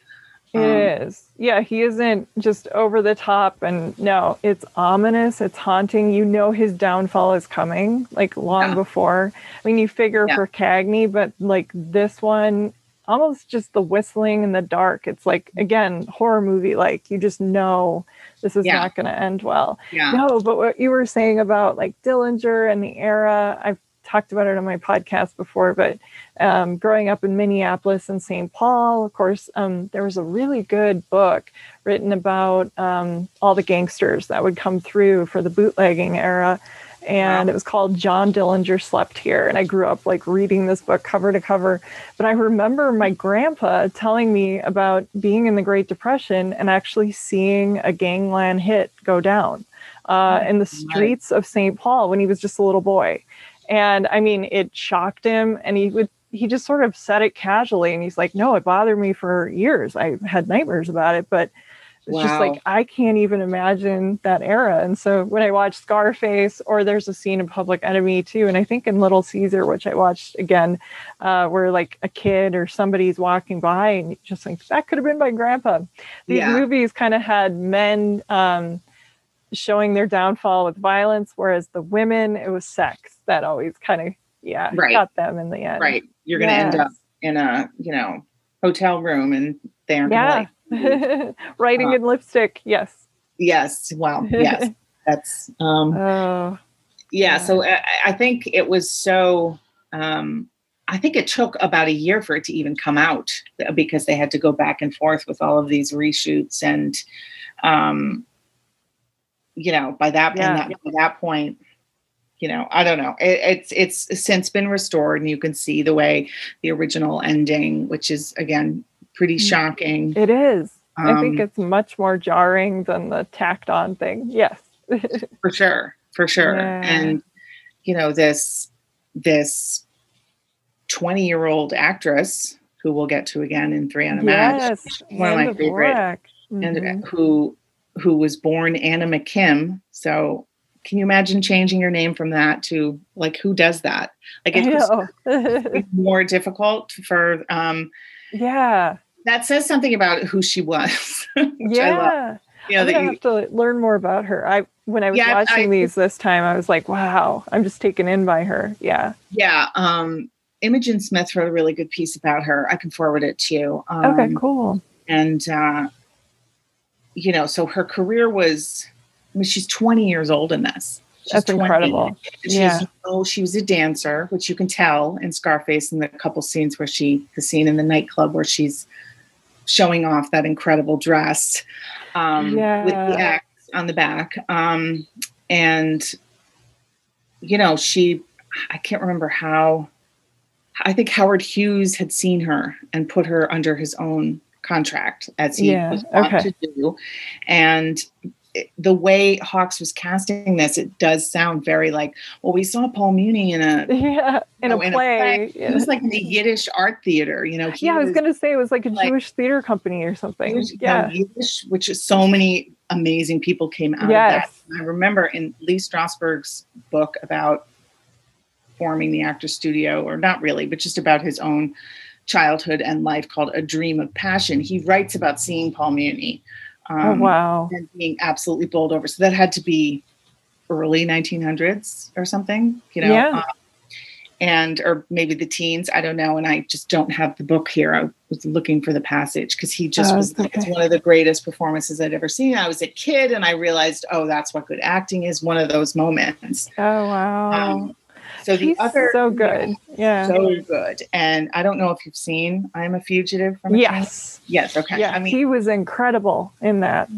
Speaker 1: it um, is. Yeah, he isn't just over the top and no, it's ominous, it's haunting. You know his downfall is coming like long yeah. before. I mean, you figure yeah. for Cagney, but like this one almost just the whistling in the dark. It's like again, horror movie like you just know this is yeah. not going to end well. No, but what you were saying about like Dillinger and the era, I've talked about it on my podcast before, but um, growing up in Minneapolis and St. Paul, of course, um, there was a really good book written about um, all the gangsters that would come through for the bootlegging era. And wow. it was called John Dillinger Slept Here. And I grew up like reading this book cover to cover. But I remember my grandpa telling me about being in the Great Depression and actually seeing a gangland hit go down uh, in the streets of St. Paul when he was just a little boy. And I mean, it shocked him. And he would he just sort of said it casually and he's like no it bothered me for years i had nightmares about it but it's wow. just like i can't even imagine that era and so when i watch scarface or there's a scene in public enemy too and i think in little caesar which i watched again uh, where like a kid or somebody's walking by and just like that could have been my grandpa these yeah. movies kind of had men um, showing their downfall with violence whereas the women it was sex that always kind of yeah right. got them in the end.
Speaker 2: Right. You're going to yes. end up in a you know hotel room and they aren't yeah.
Speaker 1: like, writing uh, in lipstick. Yes.
Speaker 2: Yes. Well yes. That's um oh, yeah, yeah. so I, I, think it was so um i think it took about a year for it to even come out because they had to go back and forth with all of these reshoots and um you know by that, yeah. that by that point you know i don't know it, it's it's since been restored and you can see the way the original ending which is again pretty mm. shocking
Speaker 1: it is um, i think um, it's much more jarring than the tacked on thing yes
Speaker 2: for sure for sure yeah. and you know this this 20 year old actress who we'll get to again in three on a yes, match one of my favorite mm-hmm. who who was born anna mckim so can you imagine changing your name from that to like who does that like it's more difficult for um
Speaker 1: yeah
Speaker 2: that says something about who she was
Speaker 1: yeah you know, I you, have to learn more about her. I when I was yeah, watching I, these this time, I was like, wow, I'm just taken in by her. Yeah.
Speaker 2: Yeah. Um, Imogen Smith wrote a really good piece about her. I can forward it to you. Um,
Speaker 1: okay, cool.
Speaker 2: And uh, you know, so her career was I mean, she's 20 years old in this. She's
Speaker 1: That's 20. incredible.
Speaker 2: She's, yeah. Oh, she was a dancer, which you can tell in Scarface in the couple scenes where she, the scene in the nightclub where she's showing off that incredible dress um, yeah. with the X on the back. Um, and, you know, she, I can't remember how, I think Howard Hughes had seen her and put her under his own contract as he yeah, was okay. to do. And the way Hawks was casting this, it does sound very like, well, we saw Paul Muni in a
Speaker 1: yeah in,
Speaker 2: know,
Speaker 1: a, oh, play.
Speaker 2: It was like the Yiddish art theater, you know.
Speaker 1: yeah, I was, gonna say it was like a like, Jewish theater company or something.
Speaker 2: Jewish,
Speaker 1: yeah,
Speaker 2: Yiddish, which is so many amazing people came out yes. of that. I remember in Lee Strasberg's book about forming the actor studio, or not really, but just about his own childhood and life called A Dream of Passion. He writes about seeing Paul Muni.
Speaker 1: Oh, um, oh, wow.
Speaker 2: And being absolutely bowled over. So that had to be early 1900s or something, you know?
Speaker 1: Yeah.
Speaker 2: Um, and, or maybe the teens, I don't know. And I just don't have the book here. I was looking for the passage because he just oh, was, okay. it's one of the greatest performances I'd ever seen. I was a kid and I realized, oh, that's what good acting is one of those moments.
Speaker 1: Oh, wow. Um,
Speaker 2: so the
Speaker 1: He's
Speaker 2: other
Speaker 1: so good. Yeah.
Speaker 2: So good. And I don't know if you've seen I'm a Fugitive from a
Speaker 1: Yes.
Speaker 2: Yes. Okay.
Speaker 1: Yeah. I mean he was incredible in that.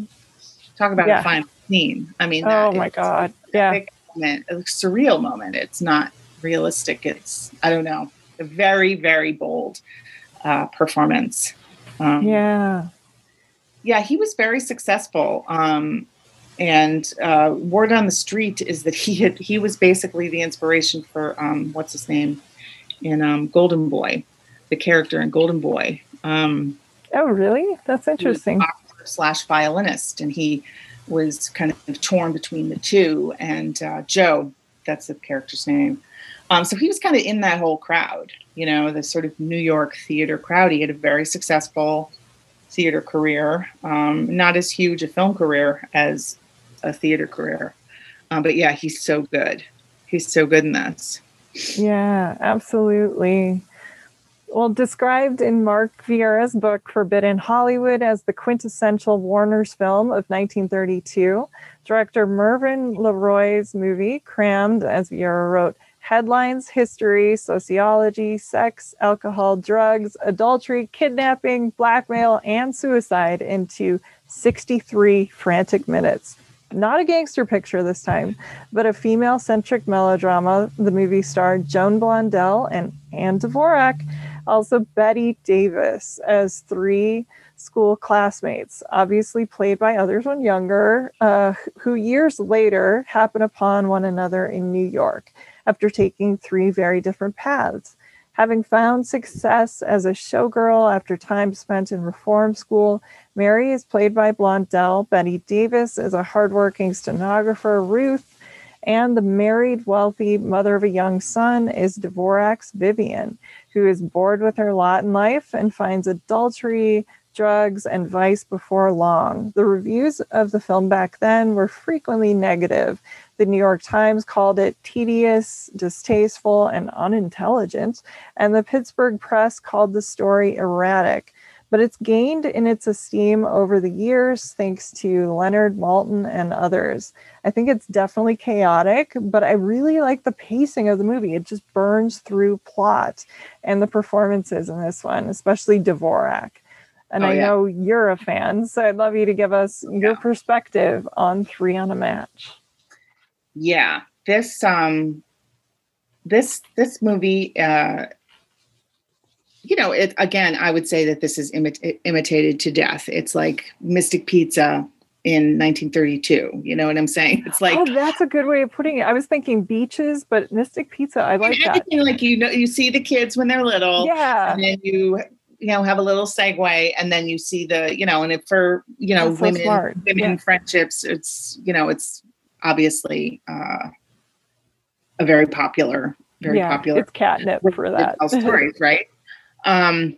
Speaker 2: Talk about yeah. a fine scene. I mean
Speaker 1: Oh my God. Yeah.
Speaker 2: Moment, a surreal moment. It's not realistic. It's I don't know. A very, very bold uh, performance.
Speaker 1: Um, yeah.
Speaker 2: Yeah, he was very successful. Um, and uh, word on the street is that he had he was basically the inspiration for um, what's his name in um, Golden Boy, the character in Golden Boy. Um,
Speaker 1: oh, really? That's interesting.
Speaker 2: Slash violinist, and he was kind of torn between the two. And uh, Joe, that's the character's name. Um, so he was kind of in that whole crowd, you know, the sort of New York theater crowd. He had a very successful theater career, um, not as huge a film career as a theater career. Um, but yeah, he's so good. He's so good in this.
Speaker 1: Yeah, absolutely. Well, described in Mark Vieira's book Forbidden Hollywood as the quintessential Warner's film of 1932, director Mervyn LeRoy's movie crammed, as Vieira wrote, headlines, history, sociology, sex, alcohol, drugs, adultery, kidnapping, blackmail, and suicide into 63 frantic minutes not a gangster picture this time, but a female centric melodrama. The movie starred Joan Blondell and Ann Dvorak, also Bette Davis as three school classmates, obviously played by others when younger, uh, who years later happen upon one another in New York after taking three very different paths. Having found success as a showgirl after time spent in reform school, Mary is played by Blondell. Bette Davis is a hardworking stenographer, Ruth, and the married, wealthy mother of a young son is Dvorak's Vivian, who is bored with her lot in life and finds adultery, drugs, and vice before long. The reviews of the film back then were frequently negative, the New York Times called it tedious, distasteful, and unintelligent, and the Pittsburgh Press called the story erratic. But it's gained in its esteem over the years thanks to Leonard Maltin and others. I think it's definitely chaotic, but I really like the pacing of the movie. It just burns through plot and the performances in this one, especially Dvorak. And oh, I yeah. know you're a fan, so I'd love you to give us your perspective on Three on a Match
Speaker 2: yeah this um this this movie uh you know it again i would say that this is imit- imitated to death. It's like mystic pizza in 1932 you know what i'm saying? It's like
Speaker 1: oh that's a good way of putting it. I was thinking beaches but mystic pizza i like that.
Speaker 2: like you know you see the kids when they're little
Speaker 1: yeah.
Speaker 2: and then you you know have a little segue and then you see the you know and if for you know that's women so women yeah. friendships it's you know it's obviously uh, a very popular, very
Speaker 1: yeah,
Speaker 2: popular.
Speaker 1: It's catnip for that.
Speaker 2: stories, right? Um,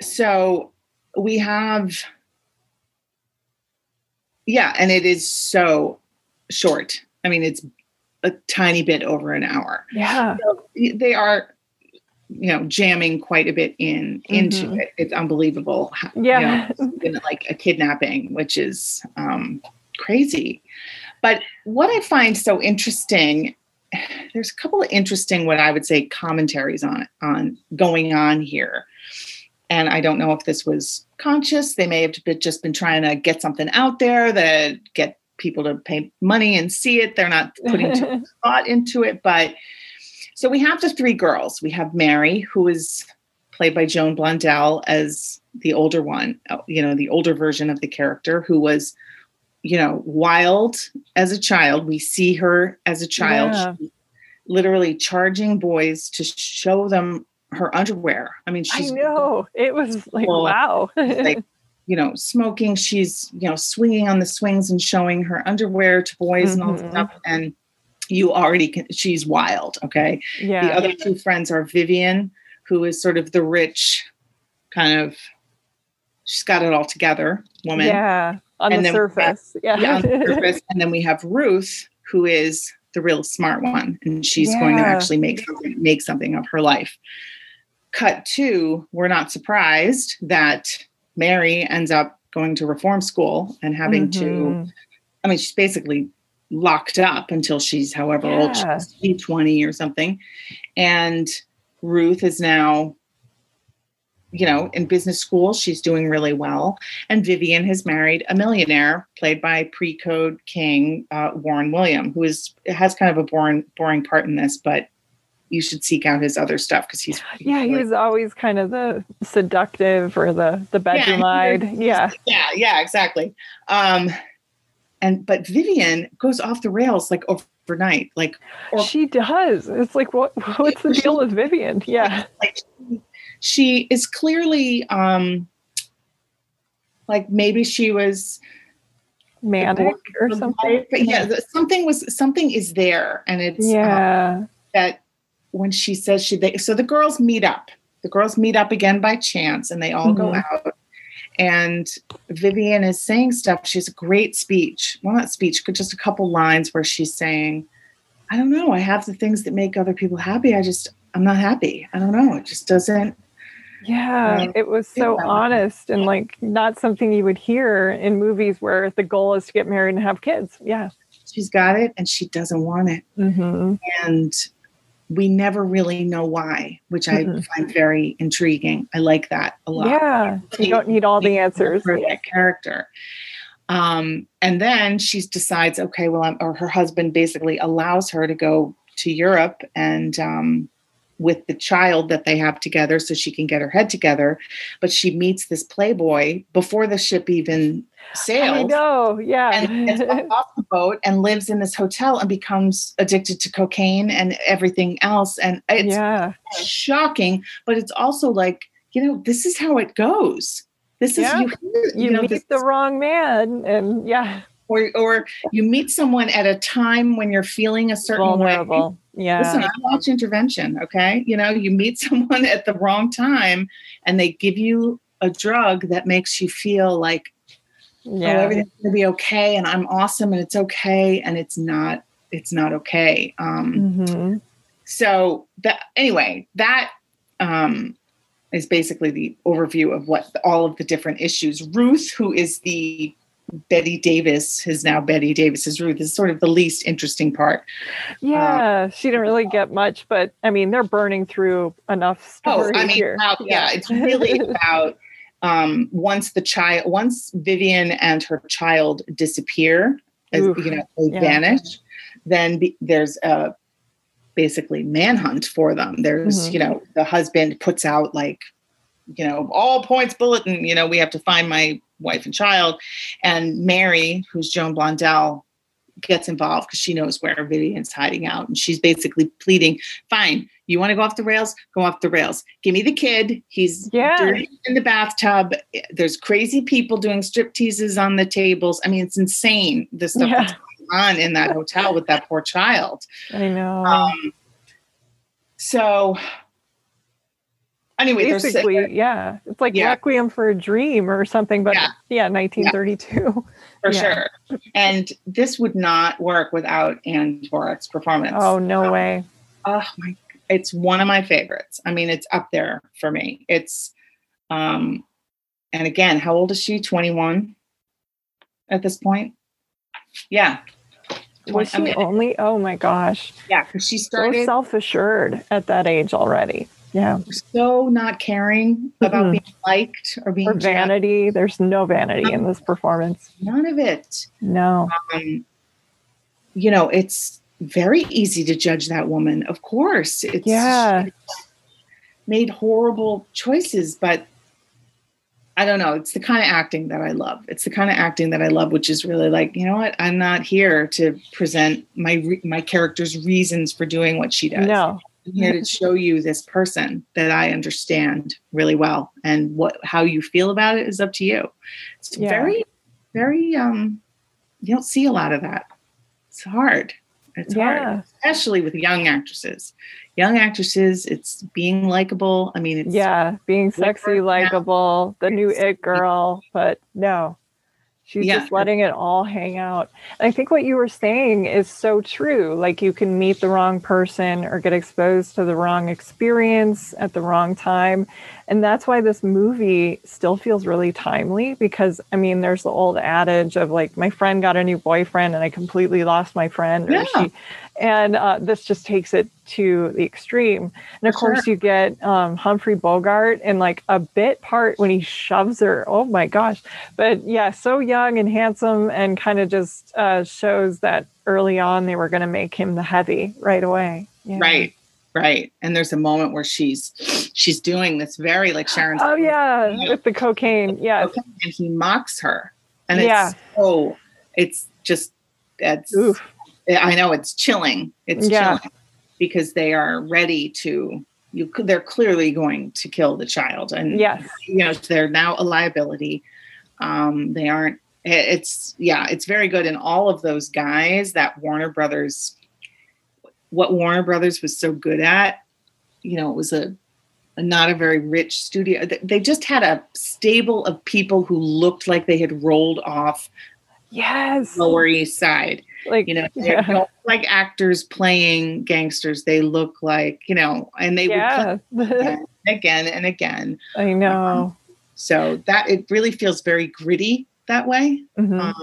Speaker 2: so we have, yeah, and it is so short. I mean, it's a tiny bit over an hour.
Speaker 1: Yeah,
Speaker 2: so they are you know jamming quite a bit in into mm-hmm. it it's unbelievable
Speaker 1: yeah
Speaker 2: you know, like a kidnapping which is um crazy but what I find so interesting, there's a couple of interesting, what I would say, commentaries on on going on here. And I don't know if this was conscious. They may have just been trying to get something out there that get people to pay money and see it. They're not putting too much thought into it. But so we have the three girls. We have Mary, who is played by Joan Blondell as the older one, uh, you know, the older version of the character who was you know, wild as a child. We see her as a child,
Speaker 1: Yeah.
Speaker 2: literally charging boys to show them her underwear. I mean, she's.
Speaker 1: I know. It was like,
Speaker 2: Well,
Speaker 1: wow.
Speaker 2: like you know smoking she's you know swinging on the swings and showing her underwear to boys and all that mm-hmm. stuff and you already can she's wild okay
Speaker 1: Yeah.
Speaker 2: the other two friends are vivian who is sort of the rich kind of she's got it all together woman
Speaker 1: Yeah. On
Speaker 2: And
Speaker 1: the
Speaker 2: we have-
Speaker 1: surface. Yeah.
Speaker 2: Yeah, on the surface. and then we have ruth who is the real smart one and she's going to actually make something make something of her life cut two, we're not surprised that mary ends up going to reform school and having to
Speaker 1: Mhm.
Speaker 2: I mean, she's basically locked up until she's however old
Speaker 1: Yeah.
Speaker 2: she's 20 or something. And Ruth is now, you know, in business school. She's doing really well. And Vivian has married a millionaire played by pre-code king uh, Warren William, who is has kind of a boring boring part in this, but you should seek out his other stuff because he's
Speaker 1: Yeah, he
Speaker 2: really-
Speaker 1: was always kind of the seductive or the the bedroom eyed. Yeah.
Speaker 2: yeah yeah exactly um and but vivian goes off the rails like overnight like or
Speaker 1: She does. It's like what what's the deal with Vivian? Yeah.
Speaker 2: like she, she is clearly um like maybe she was
Speaker 1: Manic or something.
Speaker 2: but yeah something was something is there and it's uh,
Speaker 1: Yeah.
Speaker 2: that when she says she they so the girls meet up. The girls meet up again by chance and they all go
Speaker 1: Mhm.
Speaker 2: out. And vivian is saying stuff. She has a great speech. Well not speech but just a couple lines where she's saying i don't know. I have the things that make other people happy. I just i'm not happy. I don't know. It just doesn't
Speaker 1: Yeah,
Speaker 2: Um,
Speaker 1: it was so honest and like not something you would hear in movies where the goal is to get married and have kids. Yeah.
Speaker 2: she's got it and she doesn't want it
Speaker 1: Mm-hmm.
Speaker 2: and we never really know why which i
Speaker 1: Mhm.
Speaker 2: find very intriguing i like that a lot
Speaker 1: Yeah. You don't need all the answers.
Speaker 2: for that character. Um, and then she decides, okay, well, I'm, or her husband basically allows her to go to Europe and um, with the child that they have together so she can get her head together. But she meets this playboy before the ship even
Speaker 1: I
Speaker 2: sails.
Speaker 1: know. Yeah.
Speaker 2: And gets off the boat and lives in this hotel and becomes addicted to cocaine and everything else. And it's
Speaker 1: yeah.
Speaker 2: shocking, but it's also like, you know, this is how it goes. This
Speaker 1: Yeah.
Speaker 2: is you,
Speaker 1: You,
Speaker 2: know,
Speaker 1: meet
Speaker 2: this-
Speaker 1: the wrong man and yeah,
Speaker 2: or or you meet someone at a time when you're feeling a certain way.
Speaker 1: Yeah.
Speaker 2: Listen, I watch intervention. Okay, you know, you meet someone at the wrong time, and they give you a drug that makes you feel like oh,
Speaker 1: yeah.
Speaker 2: everything's gonna be okay, and I'm awesome, and it's okay, and it's not. It's not okay. Um,
Speaker 1: Mhm.
Speaker 2: so that anyway that um is basically the overview of what all of the different issues ruth who is the bette davis is now bette davis is ruth is sort of the least interesting part
Speaker 1: Yeah. she didn't really get much, but I mean, they're burning through enough
Speaker 2: oh i mean
Speaker 1: here.
Speaker 2: wow, yeah it's really about um once the child once vivian and her child disappear as
Speaker 1: Oof,
Speaker 2: you know they
Speaker 1: yeah.
Speaker 2: vanish then be, there's a basically manhunt for them there's
Speaker 1: Mhm.
Speaker 2: you know the husband puts out like you know all points bulletin you know we have to find my wife and child. And mary who's joan blondell gets involved because she knows where vivian's hiding out and she's basically pleading fine you want to go off the rails? Go off the rails. Give me the kid. He's
Speaker 1: Yeah.
Speaker 2: dirty in the bathtub. There's crazy people doing strip teases on the tables. I mean it's insane the stuff
Speaker 1: Yeah.
Speaker 2: that's going on in that hotel with that poor child.
Speaker 1: I know.
Speaker 2: um, so anyway,
Speaker 1: Basically, yeah. It's like
Speaker 2: Yeah.
Speaker 1: Requiem for a Dream or something, but
Speaker 2: Yeah.
Speaker 1: yeah, 1932.
Speaker 2: for
Speaker 1: yeah.
Speaker 2: sure. And this would not work without Ann Dvorak's performance.
Speaker 1: Oh, no
Speaker 2: Um,
Speaker 1: way.
Speaker 2: Oh my! It's one of my favorites. I mean, it's up there for me. It's, um, and again, how old is she? Twenty one. At this point, yeah,
Speaker 1: Was
Speaker 2: I mean-
Speaker 1: only? Oh my gosh.
Speaker 2: yeah, because she started So
Speaker 1: self assured at that age already. Yeah.
Speaker 2: so not caring about
Speaker 1: Mhm.
Speaker 2: being liked or being
Speaker 1: Or vanity. There's no vanity in this performance.
Speaker 2: None of it.
Speaker 1: No.
Speaker 2: um, you know, it's very easy to judge that woman. Of course, it's
Speaker 1: Yeah.
Speaker 2: made horrible choices, but I don't know. It's the kind of acting that I love. It's the kind of acting that I love, which is really like, you know what? I'm not here to present my my character's reasons for doing what she does.
Speaker 1: No,
Speaker 2: I'm here to show you this person that I understand really well, and what how you feel about it is up to you. It's
Speaker 1: Yeah.
Speaker 2: very, very. um You don't see a lot of that. It's hard. It's
Speaker 1: Yeah.
Speaker 2: hard, especially with young actresses. Young actresses, it's being likable. I mean, it's
Speaker 1: yeah, being sexy, likable, the new it girl, but no, she's
Speaker 2: Yeah.
Speaker 1: just letting it all hang out. And I think what you were saying is so true. Like you can meet the wrong person or get exposed to the wrong experience at the wrong time. And that's why this movie still feels really timely because I mean, there's the old adage of like, my friend got a new boyfriend and I completely lost my friend. or
Speaker 2: Yeah.
Speaker 1: she- and uh, this just takes it to the extreme. And of
Speaker 2: For
Speaker 1: course, you get um, Humphrey Bogart in like a bit part when he shoves her. Oh my gosh. But yeah, so young and handsome, and kind of just uh, shows that early on they were going to make him the heavy right away. Yeah.
Speaker 2: right right and there's a moment where she's she's doing this very like sharon's
Speaker 1: Oh, yeah. With the cocaine. Yeah.
Speaker 2: and he mocks her and
Speaker 1: Yeah.
Speaker 2: it's so it's just it's
Speaker 1: Oof.
Speaker 2: I know it's chilling it's
Speaker 1: Yeah.
Speaker 2: chilling because they are ready to you they're clearly going to kill the child and
Speaker 1: Yes.
Speaker 2: you know they're now a liability um they aren't it's yeah it's very good and all of those guys that warner brothers what warner brothers was so good at you know it was a, a not a very rich studio they just had a stable of people who looked like they had rolled off
Speaker 1: Yes.
Speaker 2: lower east side
Speaker 1: Like,
Speaker 2: you know
Speaker 1: yeah.
Speaker 2: like actors playing gangsters they look like you know and they would
Speaker 1: yeah.
Speaker 2: play again and again
Speaker 1: I know.
Speaker 2: so that it really feels very gritty that way
Speaker 1: Mhm.
Speaker 2: um,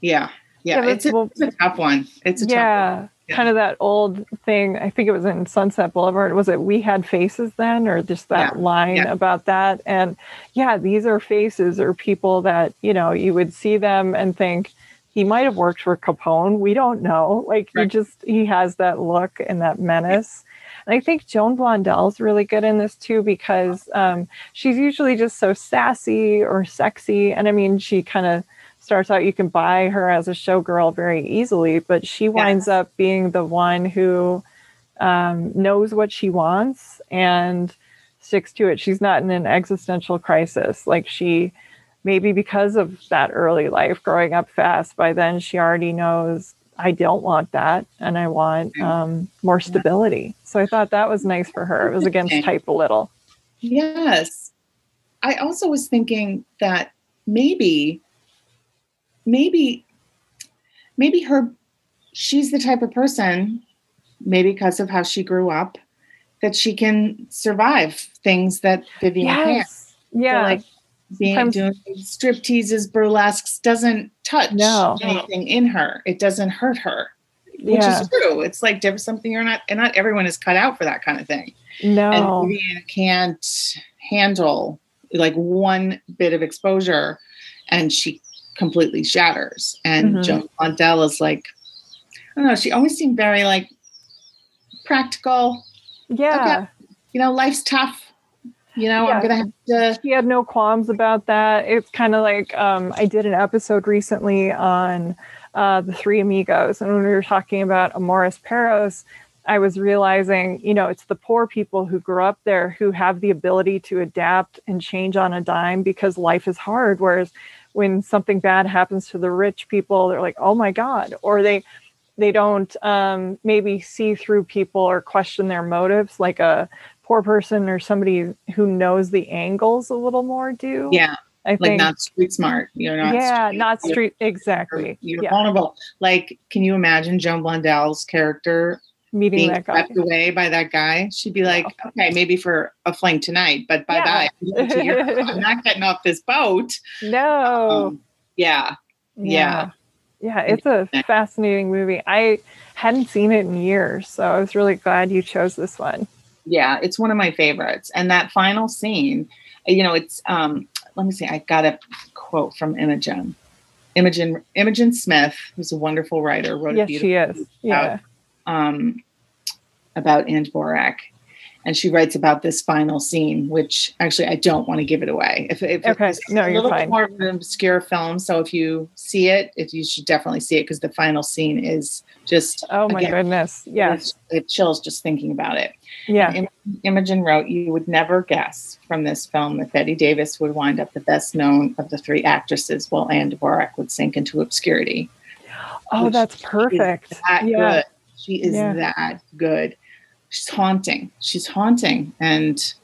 Speaker 2: yeah yeah,
Speaker 1: Yeah,
Speaker 2: it's, a,
Speaker 1: well-
Speaker 2: it's a tough one it's a tough
Speaker 1: yeah.
Speaker 2: Yeah.
Speaker 1: Kind of that old thing. I think it was in Sunset Boulevard. Was it We Had Faces then, or just that
Speaker 2: Yeah,
Speaker 1: line
Speaker 2: yeah.
Speaker 1: about that? And yeah, these are faces or people that, you know, you would see them and think he might have worked for Capone. We don't know. Like he just, he has that look and that menace. And I think Joan Blondell's really good in this too because um, she's usually just so sassy or sexy. And I mean, she kind of starts out, you can buy her as a showgirl very easily, but she winds up being the one who um, knows what she wants and sticks to it. She's not in an existential crisis. Like she, maybe because of that early life growing up fast, by then she already knows I don't want that and I want um, more stability. So I thought that was nice for her. It was against type a little.
Speaker 2: yes i also was thinking that maybe maybe maybe her she's the type of person maybe because of how she grew up that she can survive things that vivian can't
Speaker 1: Yeah.
Speaker 2: So, like being
Speaker 1: Sometimes-
Speaker 2: doing strip teases, burlesques doesn't touch
Speaker 1: No.
Speaker 2: anything in her. It doesn't hurt her, which
Speaker 1: yeah.
Speaker 2: is true. It's like there's something you're not, and not everyone is cut out for that kind of thing.
Speaker 1: no.
Speaker 2: And Vivian can't handle like one bit of exposure, and she completely shatters. And
Speaker 1: Mhm.
Speaker 2: Joan Blondell is like, I don't know. She always seemed very like practical.
Speaker 1: yeah.
Speaker 2: You know, life's tough. You know, I'm gonna have to.
Speaker 1: he had no qualms about that. It's kind of like um, I did an episode recently on uh, the Three Amigos, and when we were talking about Amores Perros, I was realizing, you know, it's the poor people who grew up there who have the ability to adapt and change on a dime because life is hard. Whereas when something bad happens to the rich people, they're like, "Oh my god," or they they don't um, maybe see through people or question their motives like a poor person or somebody who knows the angles a little more do.
Speaker 2: Yeah,
Speaker 1: I
Speaker 2: like
Speaker 1: think.
Speaker 2: not street smart. You're not.
Speaker 1: yeah,
Speaker 2: street-
Speaker 1: not
Speaker 2: you're-
Speaker 1: street
Speaker 2: You're,
Speaker 1: exactly.
Speaker 2: you're
Speaker 1: yeah,
Speaker 2: vulnerable. Like, can you imagine Joan Blondell's character
Speaker 1: meeting
Speaker 2: being
Speaker 1: that guy.
Speaker 2: swept away by that guy? She'd be like, okay, maybe for a fling tonight, but bye bye. I'm not getting off this boat.
Speaker 1: No.
Speaker 2: Um, yeah, yeah.
Speaker 1: Yeah, it's a fascinating movie. I hadn't seen it in years, so I was really glad you chose this one.
Speaker 2: yeah. It's one of my favorites. And that final scene, you know, it's um. Let me see. I got a quote from Imogen. Imogen Imogen Smith, who's a wonderful writer, wrote a
Speaker 1: Yes,
Speaker 2: beautiful
Speaker 1: she is. Yeah.
Speaker 2: Um, about Ann Dvorak. and she writes about this final scene, which actually I don't want to give it away. If, if
Speaker 1: Okay.
Speaker 2: it's
Speaker 1: No,
Speaker 2: a
Speaker 1: you're
Speaker 2: little
Speaker 1: fine.
Speaker 2: more of an obscure film, so if you see it, if you should definitely see it because the final scene is just
Speaker 1: Oh my
Speaker 2: again,
Speaker 1: goodness. Yeah.
Speaker 2: it chills just thinking about it.
Speaker 1: Yeah.
Speaker 2: Im- Imogen wrote, "You would never guess from this film that Bette Davis would wind up the best known of the three actresses, while Ann Dvorak would sink into obscurity."
Speaker 1: Oh, that's perfect.
Speaker 2: That
Speaker 1: Yeah.
Speaker 2: good. She is
Speaker 1: Yeah.
Speaker 2: that good. She's haunting. She's haunting. And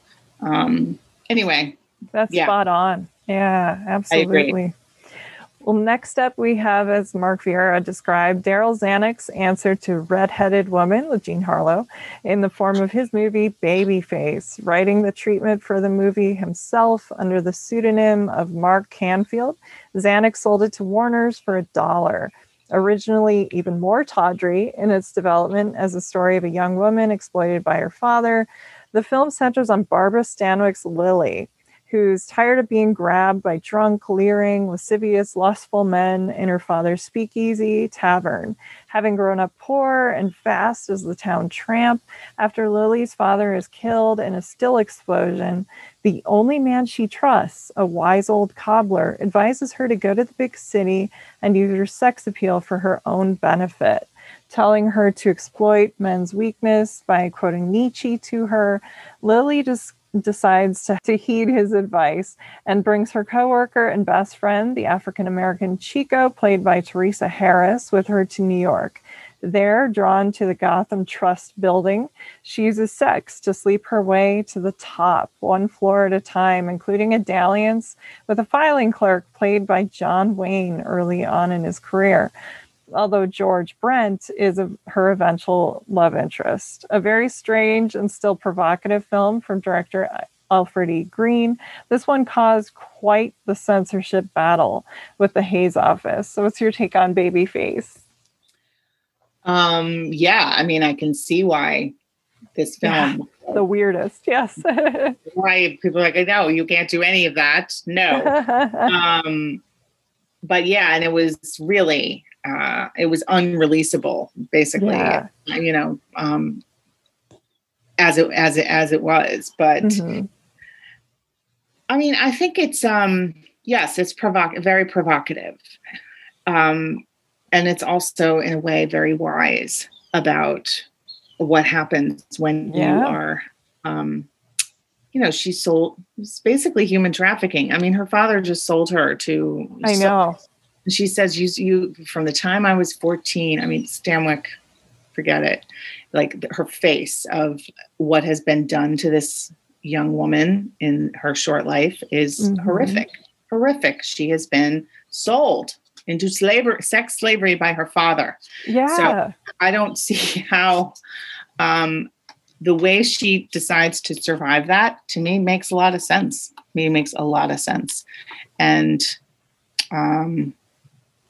Speaker 2: um, anyway,
Speaker 1: That's
Speaker 2: Yeah.
Speaker 1: spot on. Yeah, absolutely. Well, next up we have, as Mark Vieira described, Darryl Zanuck's answer to Red-Headed Woman with Jean Harlow in the form of his movie Babyface, writing the treatment for the movie himself under the pseudonym of Mark Canfield. Zanuck sold it to Warner's for a dollar. Originally even more tawdry in its development as a story of a young woman exploited by her father, the film centers on Barbara Stanwyck's Lily, who's tired of being grabbed by drunk, leering, lascivious, lustful men in her father's speakeasy tavern. Having grown up poor and fast as the town tramp, after Lily's father is killed in a still explosion, the only man she trusts, a wise old cobbler, advises her to go to the big city and use her sex appeal for her own benefit. Telling her to exploit men's weakness by quoting Nietzsche to her, Lily just decides to, to heed his advice and brings her coworker and best friend, the African American Chico, played by Teresa Harris, with her to New York. There, drawn to the Gotham Trust building, she uses sex to sleep her way to the top, one floor at a time, including a dalliance with a filing clerk played by John Wayne early on in his career although George Brent is a, her eventual love interest. A very strange and still provocative film from director Alfred E. Green. This one caused quite the censorship battle with the Hays office. So, what's your take on Babyface?
Speaker 2: Um, yeah, I mean, I can see why this film,
Speaker 1: The weirdest, yes.
Speaker 2: why people are like, no, you can't do any of that. No. um, but yeah, and it was really, uh, it was unreleasable, basically.
Speaker 1: Yeah.
Speaker 2: You know, um, as it as it as it was, but
Speaker 1: Mhm.
Speaker 2: I mean, I think it's um yes, it's provoc very provocative. Um and it's also in a way very wise about what happens when you are um you know, she sold it's basically human trafficking. I mean, her father just sold her to
Speaker 1: I know.
Speaker 2: she says, "You, you from the time I was 14. I mean, Stanwyck, forget it. Like her face of what has been done to this young woman in her short life is
Speaker 1: Mhm.
Speaker 2: horrific. Horrific. She has been sold into slavery, sex slavery by her father.
Speaker 1: Yeah.
Speaker 2: So I don't see how um, the way she decides to survive that to me makes a lot of sense. To me, makes a lot of sense. And um,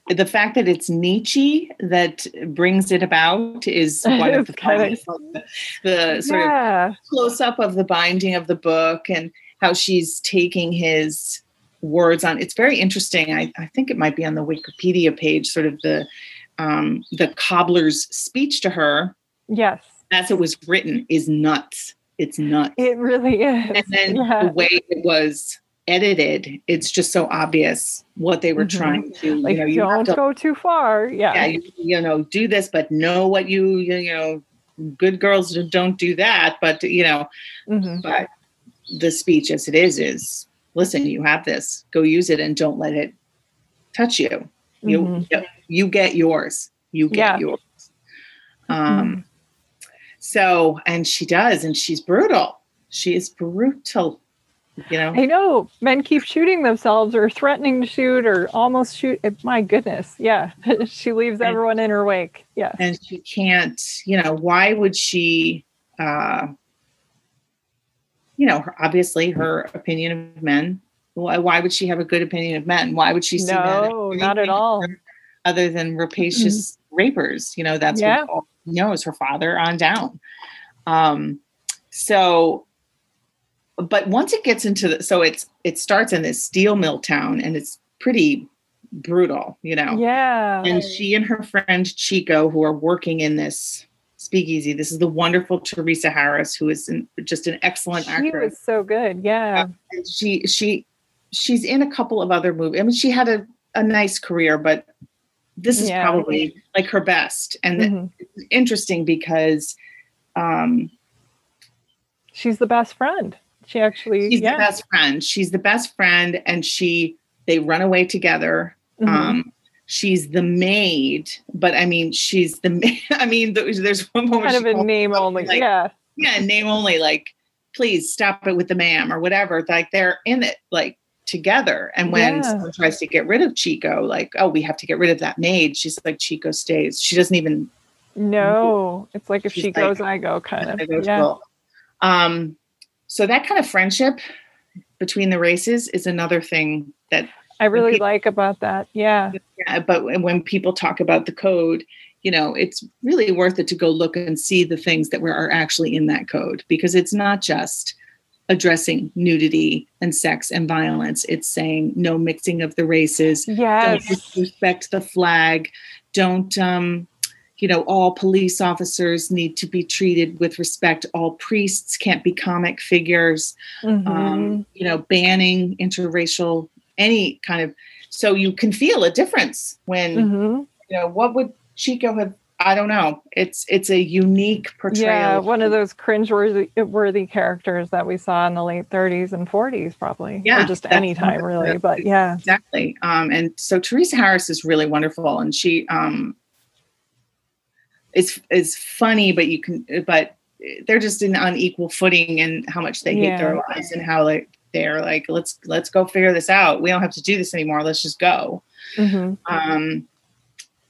Speaker 2: the fact that it's Nietzsche that brings it about is one of the,
Speaker 1: kinda-
Speaker 2: the, the sort of close up of the binding of the book and how she's taking his words on it's very interesting I, I think it might be on the wikipedia page sort of the um, the cobbler's speech to her
Speaker 1: Yes.
Speaker 2: as it was written is nuts it's nuts
Speaker 1: It really is.
Speaker 2: and then
Speaker 1: Yeah.
Speaker 2: the way it was edited it's just so obvious what they were
Speaker 1: Mhm.
Speaker 2: trying to
Speaker 1: Like,
Speaker 2: you know you
Speaker 1: don't
Speaker 2: to
Speaker 1: go too far. Yeah.
Speaker 2: yeah, you, you know, do this, but know what you, you, know, good girls don't do that. But, you know,
Speaker 1: Mhm.
Speaker 2: but the speech as it is, is listen, you have this, go use it and don't let it touch you. You,
Speaker 1: Mhm.
Speaker 2: you get yours. You get
Speaker 1: Yeah.
Speaker 2: yours. Um, so, and she does, and she's brutal. She is brutal, you know?
Speaker 1: I know men keep shooting themselves or threatening to shoot or almost shoot. My goodness. Yeah. she leaves
Speaker 2: And-
Speaker 1: everyone in her wake. Yeah.
Speaker 2: and she can't you know why would she uh you know her, obviously her opinion of men why, why would she have a good opinion of men why would she see
Speaker 1: No, not at all.
Speaker 2: other than rapacious rapers you know that's
Speaker 1: Yeah.
Speaker 2: what all she knows her father on down um so but once it gets into the so it's it starts in this steel mill town and it's pretty brutal you know
Speaker 1: Yeah.
Speaker 2: and she and her friend Chico, who are working in this Speakeasy. This is the wonderful Teresa Harris, who is an, just an excellent
Speaker 1: she
Speaker 2: actress.
Speaker 1: was so good. Yeah.
Speaker 2: And she she she's in a couple of other movies. I mean, she had a, a nice career, but this is
Speaker 1: Yeah.
Speaker 2: probably like her best. And
Speaker 1: Mhm.
Speaker 2: it's interesting because um,
Speaker 1: She's the best friend. She actually,
Speaker 2: she's
Speaker 1: yeah.
Speaker 2: the best friend. She's the best friend, and she they run away together.
Speaker 1: Mhm.
Speaker 2: Um, she's the maid, but I mean, she's the. ma- I mean, there's, one moment
Speaker 1: kind of a name only.
Speaker 2: like,
Speaker 1: yeah.
Speaker 2: yeah, name only. Like, please stop it with the ma'am or whatever. Like they're in it like together. And when
Speaker 1: Yeah.
Speaker 2: someone tries to get rid of Chico, like, oh, we have to get rid of that maid. She's like, Chico stays. She doesn't even.
Speaker 1: No, it's like if
Speaker 2: She's
Speaker 1: she
Speaker 2: like-
Speaker 1: goes, I go kind of. Yeah.
Speaker 2: "Well." Um, so that kind of friendship between the races is another thing that
Speaker 1: I really
Speaker 2: people-
Speaker 1: like about that. Yeah.
Speaker 2: Yeah, but when people talk about the code, you know, it's really worth it to go look and see the things that were are actually in that code because it's not just addressing nudity and sex and violence. It's saying no mixing of the races. Don't
Speaker 1: Yes.
Speaker 2: disrespect the flag. Don't um you know, all police officers need to be treated with respect. All priests can't be comic figures
Speaker 1: Mhm.
Speaker 2: um, you know, banning interracial, any kind of. So you can feel a difference when
Speaker 1: Mhm.
Speaker 2: you know what would Chico have. I don't know. It's it's a unique portrayal.
Speaker 1: Yeah, one of those cringe-worthy worthy characters that we saw in the late 30s and 40s, probably.
Speaker 2: Yeah,
Speaker 1: or just any time, really. But yeah,
Speaker 2: exactly. Um, and so Teresa Harris is really wonderful, and she um, is is funny, but you can, but they're just in unequal footing and how much they hate their lives and how like they're like let's let's go figure this out. We don't have to do this anymore. Let's just go.
Speaker 1: Mhm.
Speaker 2: Um,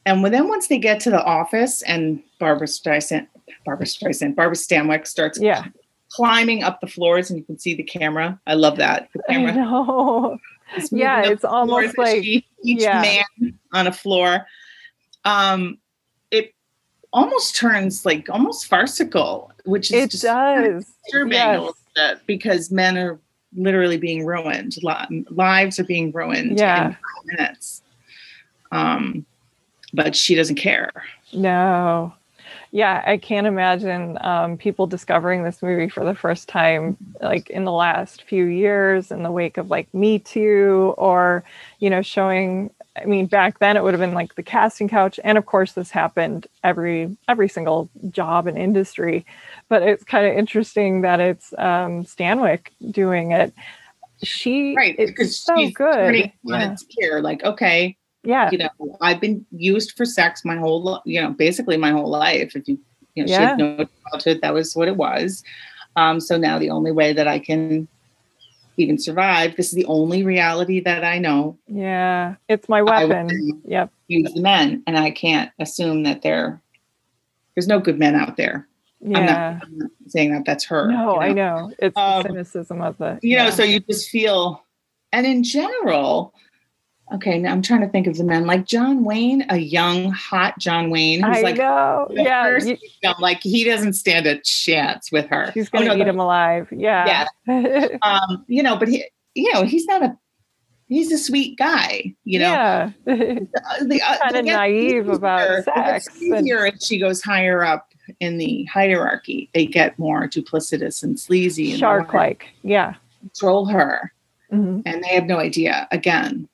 Speaker 2: and when, then once they get to the office and Barbara Streisand, Barbara Streisand, Barbara Stanwyck starts
Speaker 1: yeah.
Speaker 2: climbing up the floors, and you can see the camera. I love that the
Speaker 1: I
Speaker 2: camera.
Speaker 1: know.
Speaker 2: is
Speaker 1: Yeah, it's almost like-
Speaker 2: she- each
Speaker 1: yeah.
Speaker 2: man on a floor. Um, it almost turns like almost farcical, which is
Speaker 1: It
Speaker 2: just
Speaker 1: does.
Speaker 2: disturbing
Speaker 1: Yes.
Speaker 2: because men are literally being ruined. Lives are being ruined
Speaker 1: Yeah.
Speaker 2: in five minutes. Um, but she doesn't care.
Speaker 1: No. Yeah, I can't imagine um, people discovering this movie for the first time, like in the last few years, in the wake of like Me Too, or you know, showing. I mean, back then it would have been like the casting couch, and of course, this happened every every single job and industry. But it's kind of interesting that it's um, Stanwyck doing it. She
Speaker 2: Right.
Speaker 1: it's
Speaker 2: Because
Speaker 1: so
Speaker 2: she's
Speaker 1: good. Yeah.
Speaker 2: ear. Like, okay,
Speaker 1: yeah,
Speaker 2: you know, I've been used for sex my whole, you know, basically my whole life. If you, you know, she had no childhood, that was what it was. Um, so now the only way that I can even survive, this is the only reality that I know.
Speaker 1: yeah, it's my weapon. Yep.
Speaker 2: use the men, and I can't assume that there, there's no good men out there. I'm,
Speaker 1: Yeah.
Speaker 2: not, I'm not saying that that's her.
Speaker 1: No,
Speaker 2: you
Speaker 1: I know. It's
Speaker 2: Um,
Speaker 1: the cynicism of the.
Speaker 2: you know so you just feel and in general okay now i'm trying to think of the men like john wayne a young hot john wayne who's
Speaker 1: I
Speaker 2: like
Speaker 1: know. Yeah.
Speaker 2: first
Speaker 1: you-
Speaker 2: like he doesn't stand a chance with her
Speaker 1: she's
Speaker 2: Oh,
Speaker 1: going to
Speaker 2: no,
Speaker 1: eat him alive. Yeah.
Speaker 2: um you know but he you know he's not a he's a sweet guy you know
Speaker 1: yeah.
Speaker 2: Uh, the, uh, it gets
Speaker 1: naive about
Speaker 2: easier- it gets
Speaker 1: sex and-
Speaker 2: easier as she goes higher up in the hierarchy they get more duplicitous and sleazy and they wanna
Speaker 1: Shark like. Yeah.
Speaker 2: control her
Speaker 1: Mhm.
Speaker 2: and they have no idea again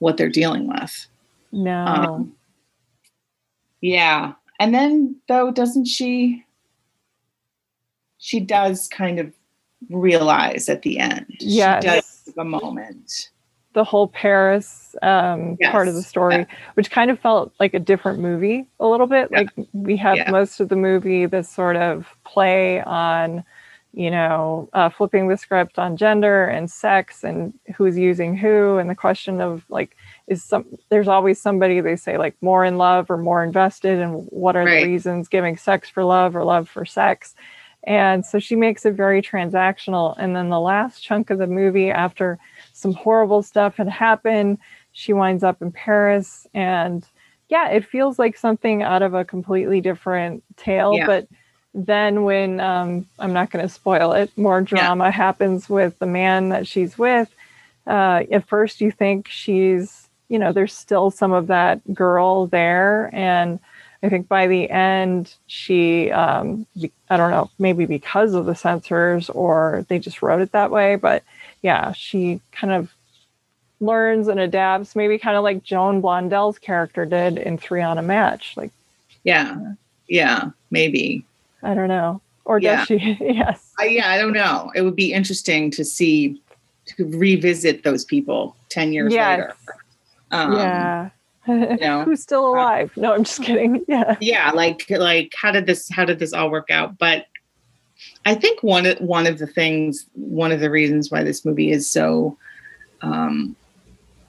Speaker 2: what they're dealing with
Speaker 1: No.
Speaker 2: um, yeah and then though doesn't she she does kind of realize at the end
Speaker 1: Yes.
Speaker 2: she does have a moment
Speaker 1: the whole Paris um, part of the
Speaker 2: Yes.
Speaker 1: story, which kind of felt like a different movie a little bit.
Speaker 2: Yeah.
Speaker 1: Like we have
Speaker 2: Yeah.
Speaker 1: most of the movie, this sort of play on, you know, uh, flipping the script on gender and sex and who's using who, and the question of like, is some there's always somebody they say like more in love or more invested, and what are
Speaker 2: Right.
Speaker 1: the reasons giving sex for love or love for sex? And so she makes it very transactional. And then the last chunk of the movie, after some horrible stuff had happened, she winds up in Paris. And yeah, it feels like something out of a completely different tale.
Speaker 2: Yeah.
Speaker 1: But then when um, I'm not going to spoil it, more drama happens with the man that she's with. Uh, at first, you think she's, you know, there's still some of that girl there. And I think by the end, she, um, I don't know, maybe because of the censors or they just wrote it that way, but yeah, she kind of learns and adapts, maybe kind of like Joan Blondell's character did in Three on a Match. Like,
Speaker 2: yeah, yeah, maybe.
Speaker 1: I don't know. Or does yeah. she? yes.
Speaker 2: I, yeah, I don't know. It would be interesting to see, to revisit those people 10 years yes. later.
Speaker 1: Um, yeah. You know, Who's still uh, alive? Uh, no, I'm just kidding. Yeah.
Speaker 2: Yeah. Like, like how did this, how did this all work out? But I think one of, one of the things, one of the reasons why this movie is so, um,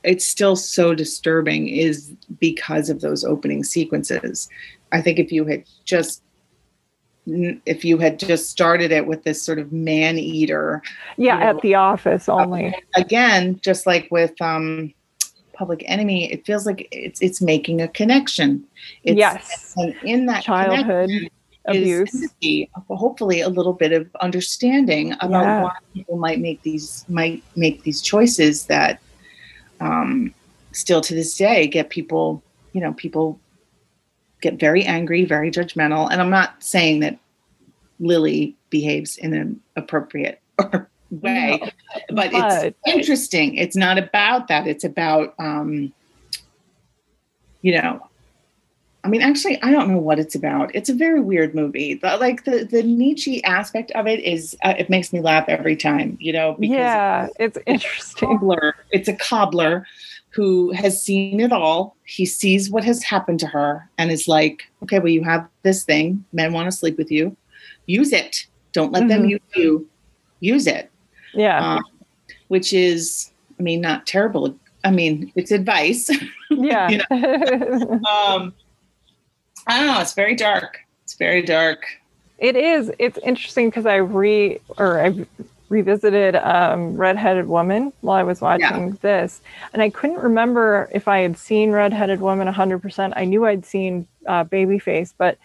Speaker 2: it's still so disturbing is because of those opening sequences. I think if you had just if you had just started it with this sort of man eater
Speaker 1: yeah you know, at the office only.
Speaker 2: Again just like with um public enemy it feels like it's it's making a connection. It's,
Speaker 1: yes.
Speaker 2: and in that
Speaker 1: childhood abuse.
Speaker 2: empathy, hopefully a little bit of understanding about yeah. why people might make these might make these choices that um still to this day get people you know people get very angry, very judgmental. And I'm not saying that Lily behaves in an appropriate way, no, but, but, it's interesting. It's not about that. It's about, um, you know, I mean, actually, I don't know what it's about. It's a very weird movie. But like the the Nietzsche aspect of it is, uh, it makes me laugh every time. You know,
Speaker 1: yeah, it's, it's interesting.
Speaker 2: A cobbler, it's a cobbler who has seen it all. He sees what has happened to her and is like, okay, well, you have this thing. Men want to sleep with you. Use it. Don't let mm-hmm. them use you. Use it.
Speaker 1: Yeah. Um,
Speaker 2: which is, I mean, not terrible. I mean, it's advice.
Speaker 1: Yeah.
Speaker 2: um, I don't know. It's very dark. It's very dark.
Speaker 1: It is. It's interesting because I re or I revisited um, Redheaded Woman while I was watching yeah. this, and I couldn't remember if I had seen Redheaded Woman 100%. I knew I'd seen uh, Babyface, but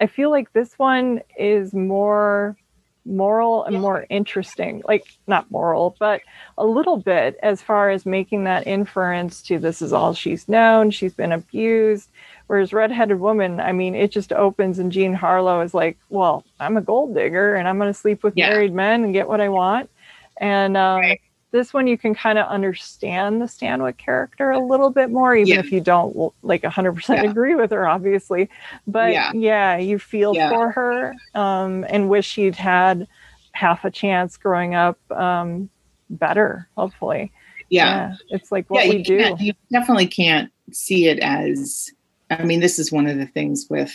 Speaker 1: I feel like this one is more moral and more interesting. Like, not moral, but a little bit as far as making that inference to this is all she's known, she's been abused Whereas redheaded woman, I mean, it just opens and Jean Harlow is like, well, I'm a gold digger and I'm going to sleep with yeah. married men and get what I want. And um, right. this one, you can kind of understand the Stanwyck character a little bit more, even yeah. if you don't like 100% yeah. agree with her, obviously. But yeah, you feel for her um, and wish she'd had half a chance growing up um, better, hopefully.
Speaker 2: Yeah.
Speaker 1: It's like what we do.
Speaker 2: You definitely can't see it as I mean, this is one of the things with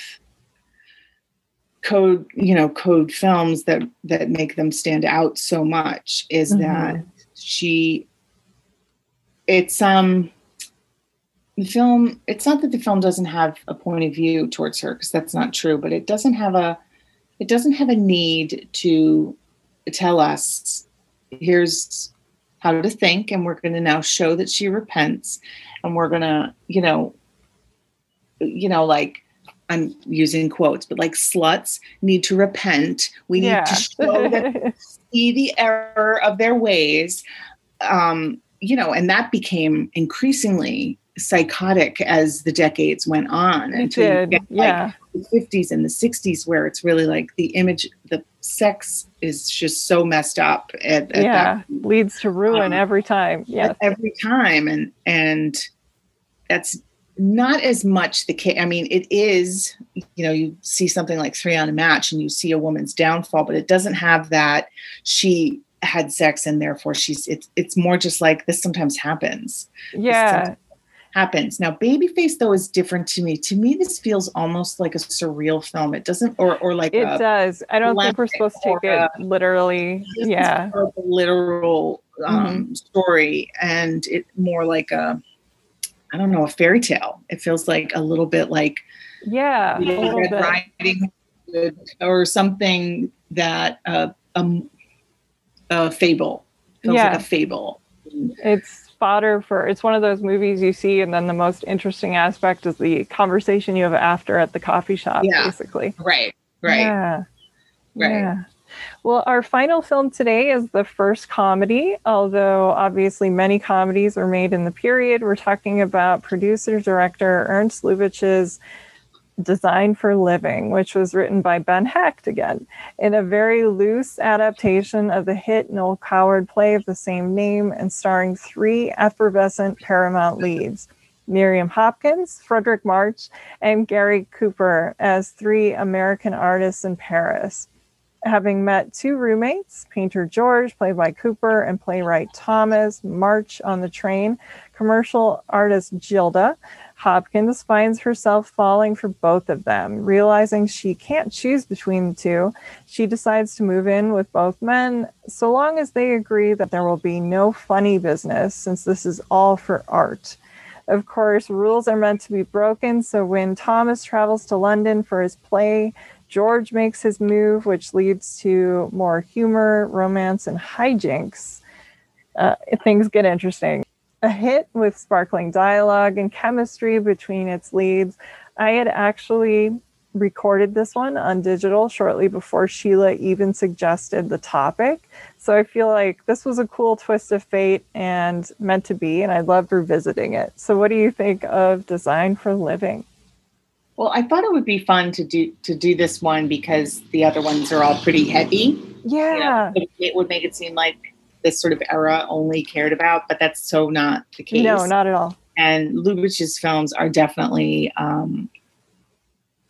Speaker 2: code, you know, code films that that make them stand out so much is mm-hmm. that she it's um the film it's not that the film doesn't have a point of view towards her because that's not true but it doesn't have a it doesn't have a need to tell us here's how to think and we're going to now show that she repents and we're going to you know you know, like I'm using quotes, but like sluts need to repent. We need yeah. to show that see the error of their ways. Um, you know, and that became increasingly psychotic as the decades went on.
Speaker 1: It did, get, yeah.
Speaker 2: Like, the 50s and the 60s, where it's really like the image, the sex is just so messed up. At, at
Speaker 1: yeah, that, leads to ruin um, every time. Yeah,
Speaker 2: every time, and and that's not as much the case. I mean, it is, you know, you see something like three on a match and you see a woman's downfall, but it doesn't have that she had sex and therefore she's it's it's more just like this sometimes happens.
Speaker 1: Yeah. Sometimes
Speaker 2: happens. Now Babyface though is different to me. To me this feels almost like a surreal film. It doesn't or or like
Speaker 1: It does. I don't think we're supposed to take it literally. Yeah.
Speaker 2: literal um, mm-hmm. story and it more like a I don't know, a fairy tale. It feels like a little bit like
Speaker 1: yeah, Red
Speaker 2: Riding or something that uh, um, a fable. Feels yeah. like a fable.
Speaker 1: It's fodder for it's one of those movies you see and then the most interesting aspect is the conversation you have after at the coffee shop yeah. basically
Speaker 2: right right
Speaker 1: yeah
Speaker 2: right
Speaker 1: yeah well, our final film today is the first comedy, although obviously many comedies were made in the period. We're talking about producer director Ernst Lubitsch's Design for Living, which was written by Ben Hecht again, in a very loose adaptation of the hit Noel Coward play of the same name and starring three effervescent Paramount leads Miriam Hopkins, Fredric March, and Gary Cooper as three American artists in Paris. Having met two roommates, painter George, played by Cooper, and playwright Thomas March on the train, commercial artist Gilda, Hopkins finds herself falling for both of them. Realizing she can't choose between the two, she decides to move in with both men so long as they agree that there will be no funny business since this is all for art. Of course, rules are meant to be broken, so when Thomas travels to London for his play, George makes his move, which leads to more humor, romance, and hijinks. Uh, things get interesting a hit with sparkling dialogue and chemistry between its leads. I had actually recorded this one on digital shortly before Sheila even suggested the topic. So I feel like this was a cool twist of fate and meant to be, and I loved revisiting it. So, what do you think of Design for Living?
Speaker 2: Well, I thought it would be fun to do to do this one because the other ones are all pretty heavy.
Speaker 1: Yeah,
Speaker 2: you know, it would make it seem like this sort of era only cared about, but that's so not the case.
Speaker 1: No, not at all.
Speaker 2: And Lubitsch's films are definitely um,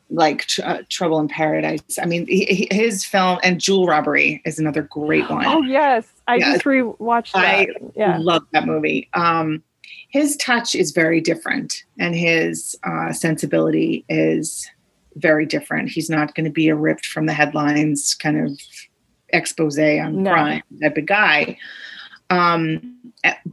Speaker 2: like uh, Trouble in Paradise. I mean, he, his film and Jewel Robbery is another great one.
Speaker 1: Oh yes, I yeah. just rewatched that. I
Speaker 2: yeah. love that movie. Um, his touch is very different, and his uh, sensibility is very different. He's not going to be a ripped from the headlines kind of expose on no. crime type of guy. Um,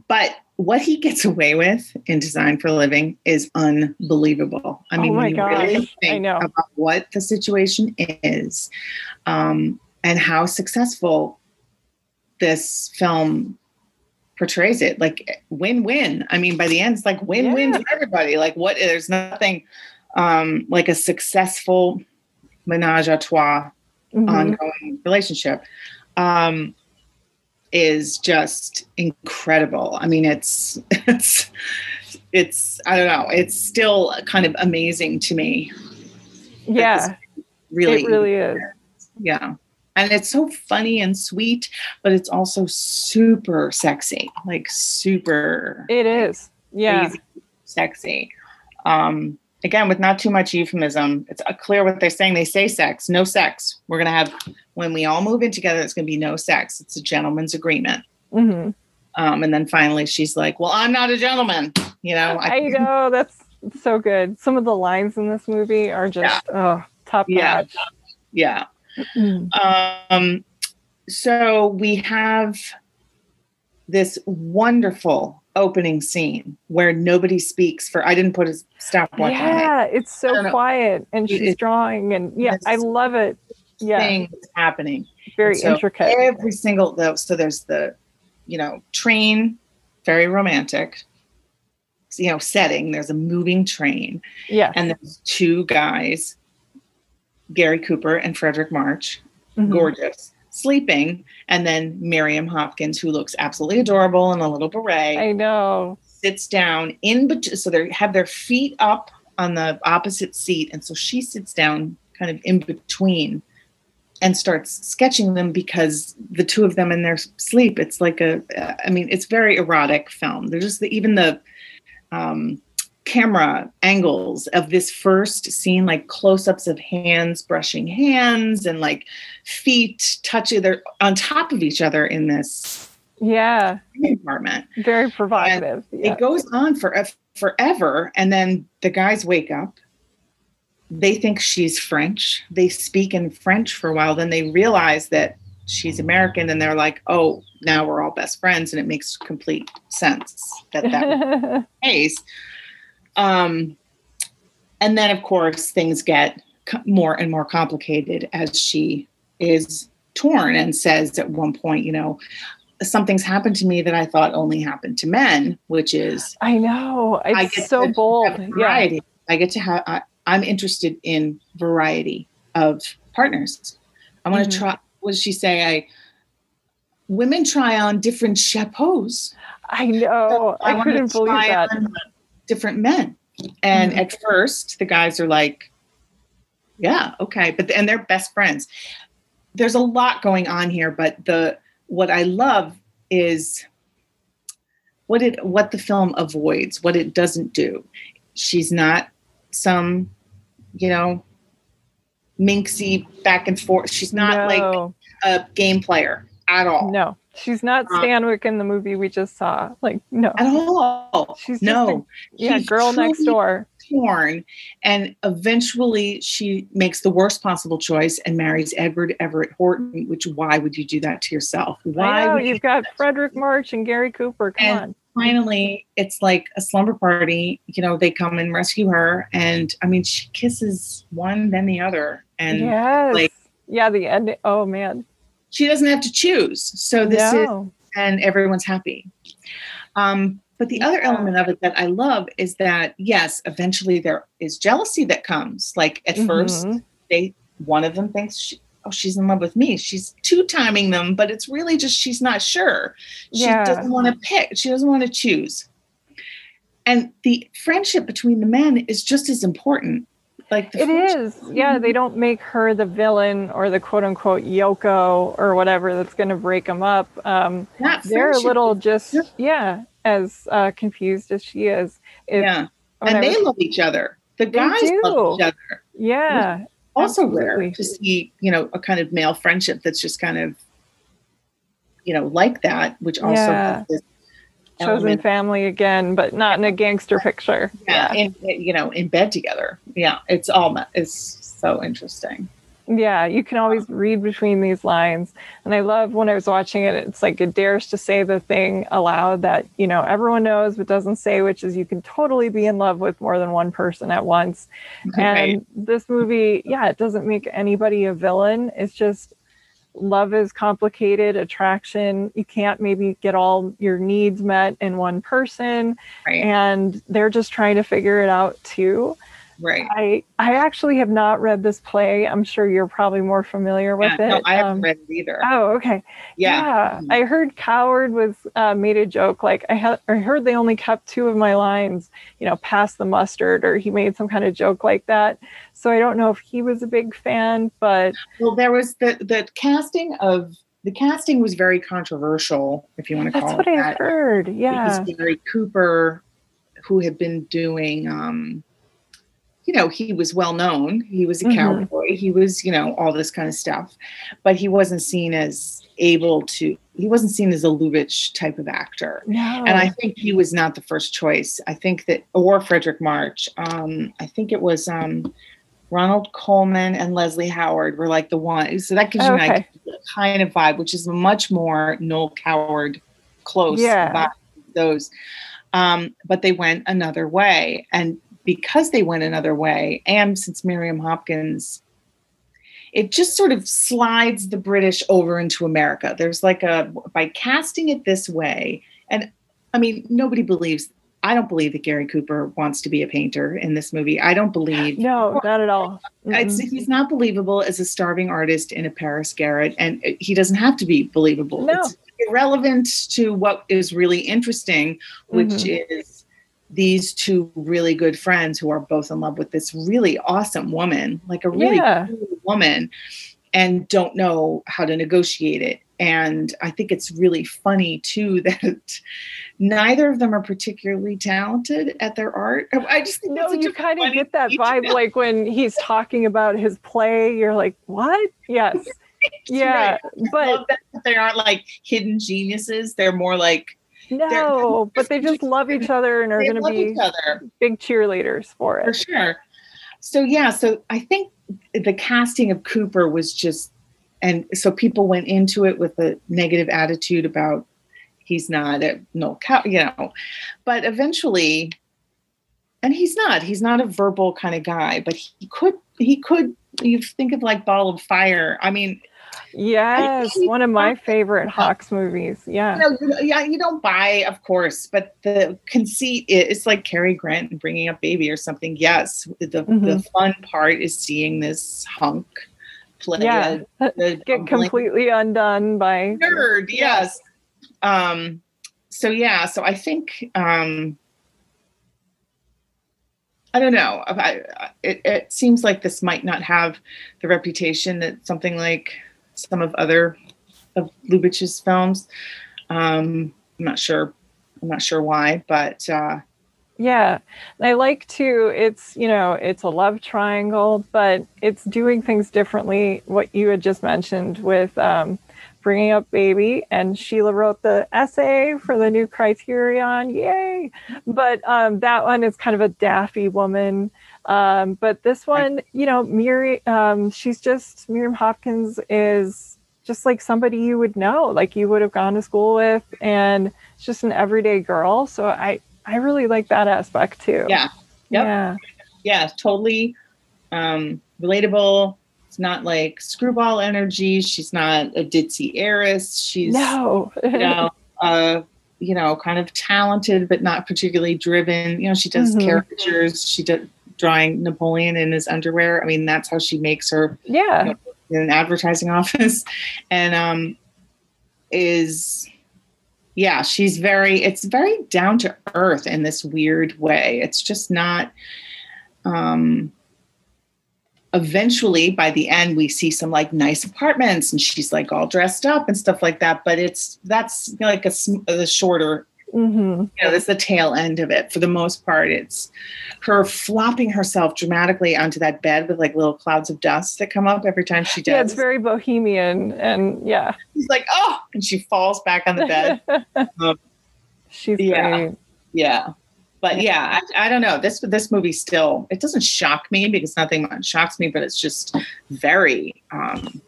Speaker 2: but what he gets away with in Design for a Living is unbelievable. I mean,
Speaker 1: oh when you gosh. really
Speaker 2: think about what the situation is um, and how successful this film portrays it, like win-win. I mean, by the end, it's like win-win yeah. for everybody. Like, what? There's nothing um, like a successful menage a trois mm-hmm. ongoing relationship um, is just incredible. I mean, it's it's it's I don't know. It's still kind of amazing to me.
Speaker 1: Yeah,
Speaker 2: really,
Speaker 1: it really is.
Speaker 2: Yeah, and it's so funny and sweet, but it's also super sexy, like super.
Speaker 1: It is. Yeah,
Speaker 2: sexy. Um, again with not too much euphemism it's clear what they're saying they say sex no sex we're going to have when we all move in together it's going to be no sex it's a gentleman's agreement
Speaker 1: mm-hmm.
Speaker 2: um, and then finally she's like well i'm not a gentleman you know
Speaker 1: i, I know that's so good some of the lines in this movie are just yeah. oh top
Speaker 2: notch yeah, Mm-hmm. um so we have this wonderful opening scene where nobody speaks for I didn't put a stopwatch
Speaker 1: yeah, on it. It's so quiet and she's it, drawing and yeah, I love it. Yeah.
Speaker 2: Thing happening.
Speaker 1: Very so intricate.
Speaker 2: Every single though so there's the you know, train, very romantic. You know, setting. There's a moving train.
Speaker 1: Yeah.
Speaker 2: And there's two guys, Gary Cooper and Fredric March, mm-hmm. gorgeous sleeping. And then Miriam Hopkins, who looks absolutely adorable in a little beret.
Speaker 1: I know.
Speaker 2: Sits down in between. So they have their feet up on the opposite seat. And so she sits down kind of in between and starts sketching them because the two of them in their sleep, it's like a, I mean, it's very erotic film. There's just the, even the, um, camera angles of this first scene, like close ups of hands brushing hands and like feet touching, they're on top of each other in this
Speaker 1: yeah
Speaker 2: apartment.
Speaker 1: Very provocative.
Speaker 2: Yeah. It goes on for forever. And then the guys wake up. They think she's French. They speak in French for a while. Then they realize that she's American and they're like, oh, now we're all best friends. And it makes complete sense that that case. Um, and then, of course, things get more and more complicated as she is torn and says at one point, you know, something's happened to me that I thought only happened to men, which is
Speaker 1: I know it's I get so bold.
Speaker 2: Variety. Yeah. I get to have. I, am interested in variety of partners. I want to mm-hmm. try. What does she say? I women try on different chapeaus.
Speaker 1: I know. So I, I couldn't believe that
Speaker 2: different men. And mm-hmm. at first, the guys are like, Yeah, okay. But and they're best friends. There's a lot going on here, but the what I love is what it what the film avoids, what it doesn't do. She's not some, you know, minxy back and forth. She's not like a game player at all.
Speaker 1: No, she's not
Speaker 2: Uh,
Speaker 1: Stanwyck in the movie we just saw. Like, no,
Speaker 2: At all.
Speaker 1: She's
Speaker 2: no.
Speaker 1: yeah,
Speaker 2: she's
Speaker 1: girl next door.
Speaker 2: torn and eventually she makes the worst possible choice and marries edward everett horton which why would you do that to yourself why
Speaker 1: know
Speaker 2: would you
Speaker 1: you've got Fredric March and Gary Cooper. Come
Speaker 2: And-
Speaker 1: on.
Speaker 2: finally it's like a slumber party you know they come and rescue her and i mean she kisses one then the other and
Speaker 1: yes.
Speaker 2: like-
Speaker 1: yeah, the end. Oh man.
Speaker 2: She doesn't have to choose so this is and everyone's happy. Um, but the other element of it that I love is that yes, eventually there is jealousy that comes. Like at first,
Speaker 1: Mhm.
Speaker 2: they one of them thinks, she, "Oh, she's in love with me." She's two timing them, but it's really just she's not sure. She
Speaker 1: Yeah.
Speaker 2: doesn't want to pick. She doesn't want to choose. And the friendship between the men is just as important. Like
Speaker 1: It. Yeah, they don't make her the villain or the quote unquote Yoko or whatever that's going to break them up. Um, they're a little just, yeah, as uh, confused as she is.
Speaker 2: Yeah, and they
Speaker 1: was-
Speaker 2: love each other. The guys love each other.
Speaker 1: yeah,
Speaker 2: also
Speaker 1: Absolutely.
Speaker 2: rare to see you know a kind of male friendship that's just kind of you know like that which also
Speaker 1: Yeah. Chosen family again, but not in a gangster picture.
Speaker 2: yeah, in, you know in bed together yeah it's all it's so interesting
Speaker 1: Yeah, you can always read between these lines. And I love when I was watching it, it's like it dares to say the thing aloud that, you know, everyone knows but doesn't say, which is you can totally be in love with more than one person at once.
Speaker 2: Right.
Speaker 1: And this movie, yeah, it doesn't make anybody a villain. It's just love is complicated, attraction. You can't maybe get all your needs met in one person.
Speaker 2: right
Speaker 1: And they're just trying to figure it out too.
Speaker 2: Right
Speaker 1: I I actually have not read this play. I'm sure you're probably more familiar with
Speaker 2: yeah,
Speaker 1: it.
Speaker 2: no, i haven't
Speaker 1: Um,
Speaker 2: read it either
Speaker 1: Oh, okay.
Speaker 2: yeah, Mhm.
Speaker 1: I heard Coward was uh, made a joke like I had I heard they only kept two of my lines, you know, past the mustard, or he made some kind of joke like that. So I don't know if he was a big fan, but
Speaker 2: well there was the the casting of the casting was very controversial if you want to call that's
Speaker 1: what
Speaker 2: it
Speaker 1: That's
Speaker 2: what I
Speaker 1: heard. Yeah.
Speaker 2: because Gary Cooper, who had been doing, um, you know, he was well known. He was a
Speaker 1: Mhm.
Speaker 2: cowboy. He was, you know, all this kind of stuff, but he wasn't seen as able to. He wasn't seen as a Lubitsch type of actor.
Speaker 1: No.
Speaker 2: And I think he was not the first choice. I think that, or Fredric March. Um, I think it was um, Ronald Colman and Leslie Howard were like the one. So that gives you an
Speaker 1: Okay.
Speaker 2: idea kind of vibe, which is much more Noel Coward close
Speaker 1: Yeah.
Speaker 2: those. Um, but they went another way. And because they went another way, and since Miriam Hopkins, it just sort of slides the British over into America. There's like a, by casting it this way, and I mean, nobody believes, I don't believe that Gary Cooper wants to be a painter in this movie. I don't believe.
Speaker 1: no, not at all. Mm-mm.
Speaker 2: he's not believable as a starving artist in a Paris garret, and he doesn't have to be believable.
Speaker 1: No.
Speaker 2: It's irrelevant to what is really interesting, which
Speaker 1: Mhm.
Speaker 2: is these two really good friends who are both in love with this really awesome woman, like a really
Speaker 1: Yeah.
Speaker 2: cool woman, and don't know how to negotiate it. And I think it's really funny too that neither of them are particularly talented at their art. I just think
Speaker 1: No, you kind of get that vibe
Speaker 2: detail.
Speaker 1: like when he's talking about his play, you're like, what? Yes. Yeah.
Speaker 2: Right.
Speaker 1: But
Speaker 2: they aren't like hidden geniuses. They're more like
Speaker 1: no, but they just love each other and are going to be big cheerleaders for it.
Speaker 2: for sure. So yeah, so I think the casting of Cooper was just, and so people went into it with a negative attitude about he's not a Noel Coward, you know, but eventually, and he's not. He's not a verbal kind of guy, but he could. He could. You think of like Ball of Fire. I mean,
Speaker 1: Yes, one of my favorite Hawks movies. Yeah.
Speaker 2: You know, yeah, you don't buy, of course, but the conceit is it's like Cary Grant and bringing up baby or something. Yes, the the
Speaker 1: Mhm.
Speaker 2: fun part is seeing this hunk play
Speaker 1: Yeah.
Speaker 2: a, the
Speaker 1: Get completely undone by
Speaker 2: nerd. Yes. Um. So yeah. So I think. Um. I don't know. I, it, it seems like this might not have the reputation that something like some of other of Lubitsch's films. Um, I'm not sure. I'm not sure why, but uh,
Speaker 1: yeah, I like to. It's you know, it's a love triangle, but it's doing things differently. What you had just mentioned with um, bringing up baby, and Sheila wrote the essay for the new Criterion. Yay! But um, that one is kind of a daffy woman. Um, but this one, you know, Miriam, um, she's just Miriam Hopkins is just like somebody you would know, like you would have gone to school with, and it's just an everyday girl. So I I really like that aspect too.
Speaker 2: Yeah. Yep. Yeah. Yeah. Totally um, relatable. Not like screwball energy. She's not a ditzy heiress. She's
Speaker 1: no,
Speaker 2: you know, uh, you know, kind of talented but not particularly driven. You know, she does mm-hmm. caricatures. She did drawing Napoleon in his underwear. I mean, that's how she makes her.
Speaker 1: Yeah.
Speaker 2: You know, in an advertising office and um, is yeah she's very it's very down to earth in this weird way it's just not um eventually by the end we see some like nice apartments and she's like all dressed up and stuff like that but it's that's like a, a shorter Mm-hmm. You know, that's the tail end of it. For the most part, it's her flopping herself dramatically onto that bed with like little clouds of dust that come up every time she does.
Speaker 1: Yeah, it's very bohemian, and yeah,
Speaker 2: she's like, oh, and she falls back on the bed. um,
Speaker 1: she's yeah,
Speaker 2: yeah. But yeah, I, I don't know. This this movie still it doesn't shock me because nothing shocks me, but it's just very um,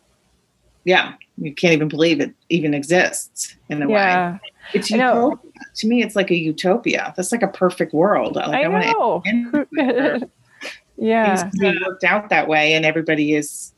Speaker 2: yeah, you can't even believe it even exists in a yeah. way. It's utopia. To me, it's like a utopia. That's like a perfect world. Like,
Speaker 1: I, I know. yeah,
Speaker 2: Things worked out that way, and everybody is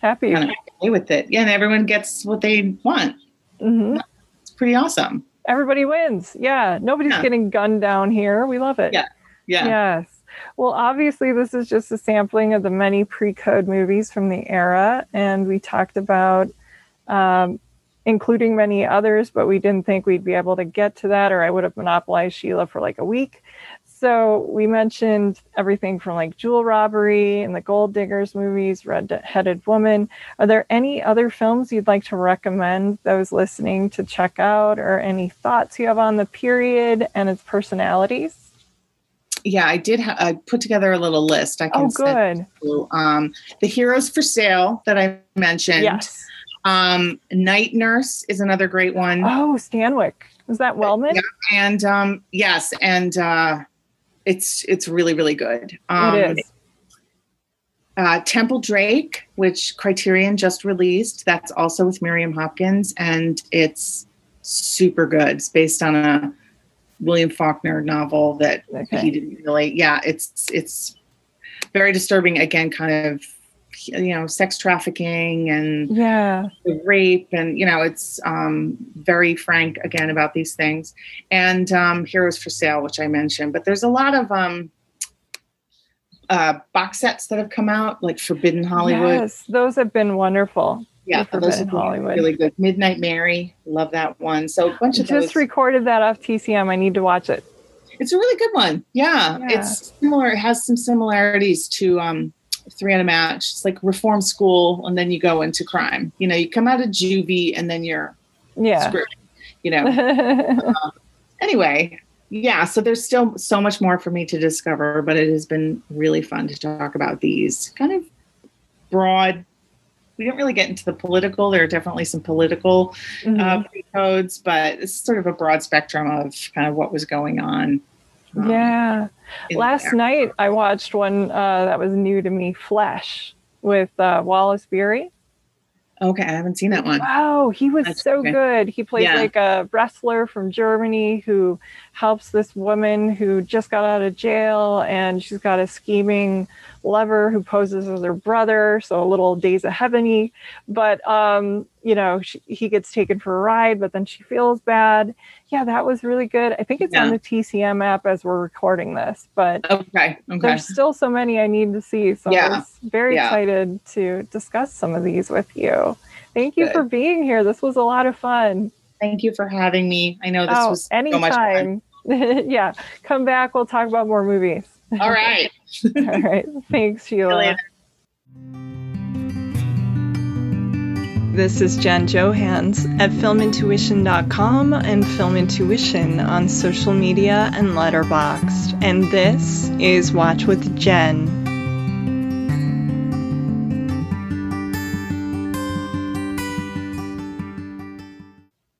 Speaker 1: happy
Speaker 2: kind of with it. Yeah, and everyone gets what they want. Mm-hmm. It's pretty awesome.
Speaker 1: Everybody wins. Yeah, nobody's yeah. getting gunned down here. We love it.
Speaker 2: Yeah, yeah.
Speaker 1: Yes. Well, obviously, this is just a sampling of the many pre code movies from the era. And we talked about um, including many others, but we didn't think we'd be able to get to that, or I would have monopolized Sheila for like a week. So we mentioned everything from like jewel robbery and the gold diggers movies, red headed woman. Are there any other films you'd like to recommend those listening to check out, or any thoughts you have on the period and its personalities?
Speaker 2: yeah, I did. Ha- I put together a little list. I
Speaker 1: can. Oh, good.
Speaker 2: You, um, the heroes for sale that I mentioned.
Speaker 1: Yes.
Speaker 2: Um, Night Nurse is another great one.
Speaker 1: Oh, Stanwyck. Is that Wellman?
Speaker 2: Yeah, and um, yes, and uh, it's it's really really good. Um,
Speaker 1: it is.
Speaker 2: Uh, Temple Drake, which Criterion just released, that's also with Miriam Hopkins, and it's super good. It's based on a William Faulkner novel that okay. he didn't really. Yeah, it's it's very disturbing. Again, kind of you know sex trafficking and
Speaker 1: yeah
Speaker 2: rape and you know it's um, very frank again about these things and um, heroes for sale which i mentioned but there's a lot of um, uh, box sets that have come out like forbidden hollywood yes
Speaker 1: those have been wonderful
Speaker 2: yeah, those are Hollywood. really good. Midnight Mary, love that one. So a bunch of
Speaker 1: just
Speaker 2: those.
Speaker 1: recorded that off TCM. I need to watch it.
Speaker 2: It's a really good one. Yeah, yeah. it's similar. It has some similarities to um, Three on a Match. It's like reform school, and then you go into crime. You know, you come out of juvie, and then you're
Speaker 1: yeah,
Speaker 2: screwed, you know. uh, anyway, yeah. So there's still so much more for me to discover, but it has been really fun to talk about these kind of broad we didn't really get into the political. There are definitely some political uh, mm-hmm. uh, codes, but it's sort of a broad spectrum of kind of what was going on.
Speaker 1: Um, yeah. Last there. night I watched one uh, that was new to me, Flesh, with uh, Wallace Beery.
Speaker 2: Okay, I haven't seen that one.
Speaker 1: Wow, he was That's so okay. good. He plays yeah. like a wrestler from Germany who helps this woman who just got out of jail and she's got a scheming lover who poses as her brother, so a little days of heaveny. But um, you know, she, he gets taken for a ride, but then she feels bad. Yeah, that was really good. I think it's yeah. on the TCM app as we're recording this, but
Speaker 2: okay, okay.
Speaker 1: There's still so many I need to see, so yeah. I was very yeah. excited to discuss some of these with you. Thank you good. for being here. This was a lot of fun.
Speaker 2: Thank you for having me. I know this oh, was anytime. So
Speaker 1: yeah, come back. We'll talk about more movies.
Speaker 2: All right.
Speaker 1: All right. Thanks, Sheila. This is Jen Johans at filmintuition.com and Film Intuition on social media and Letterboxd. And this is Watch with Jen.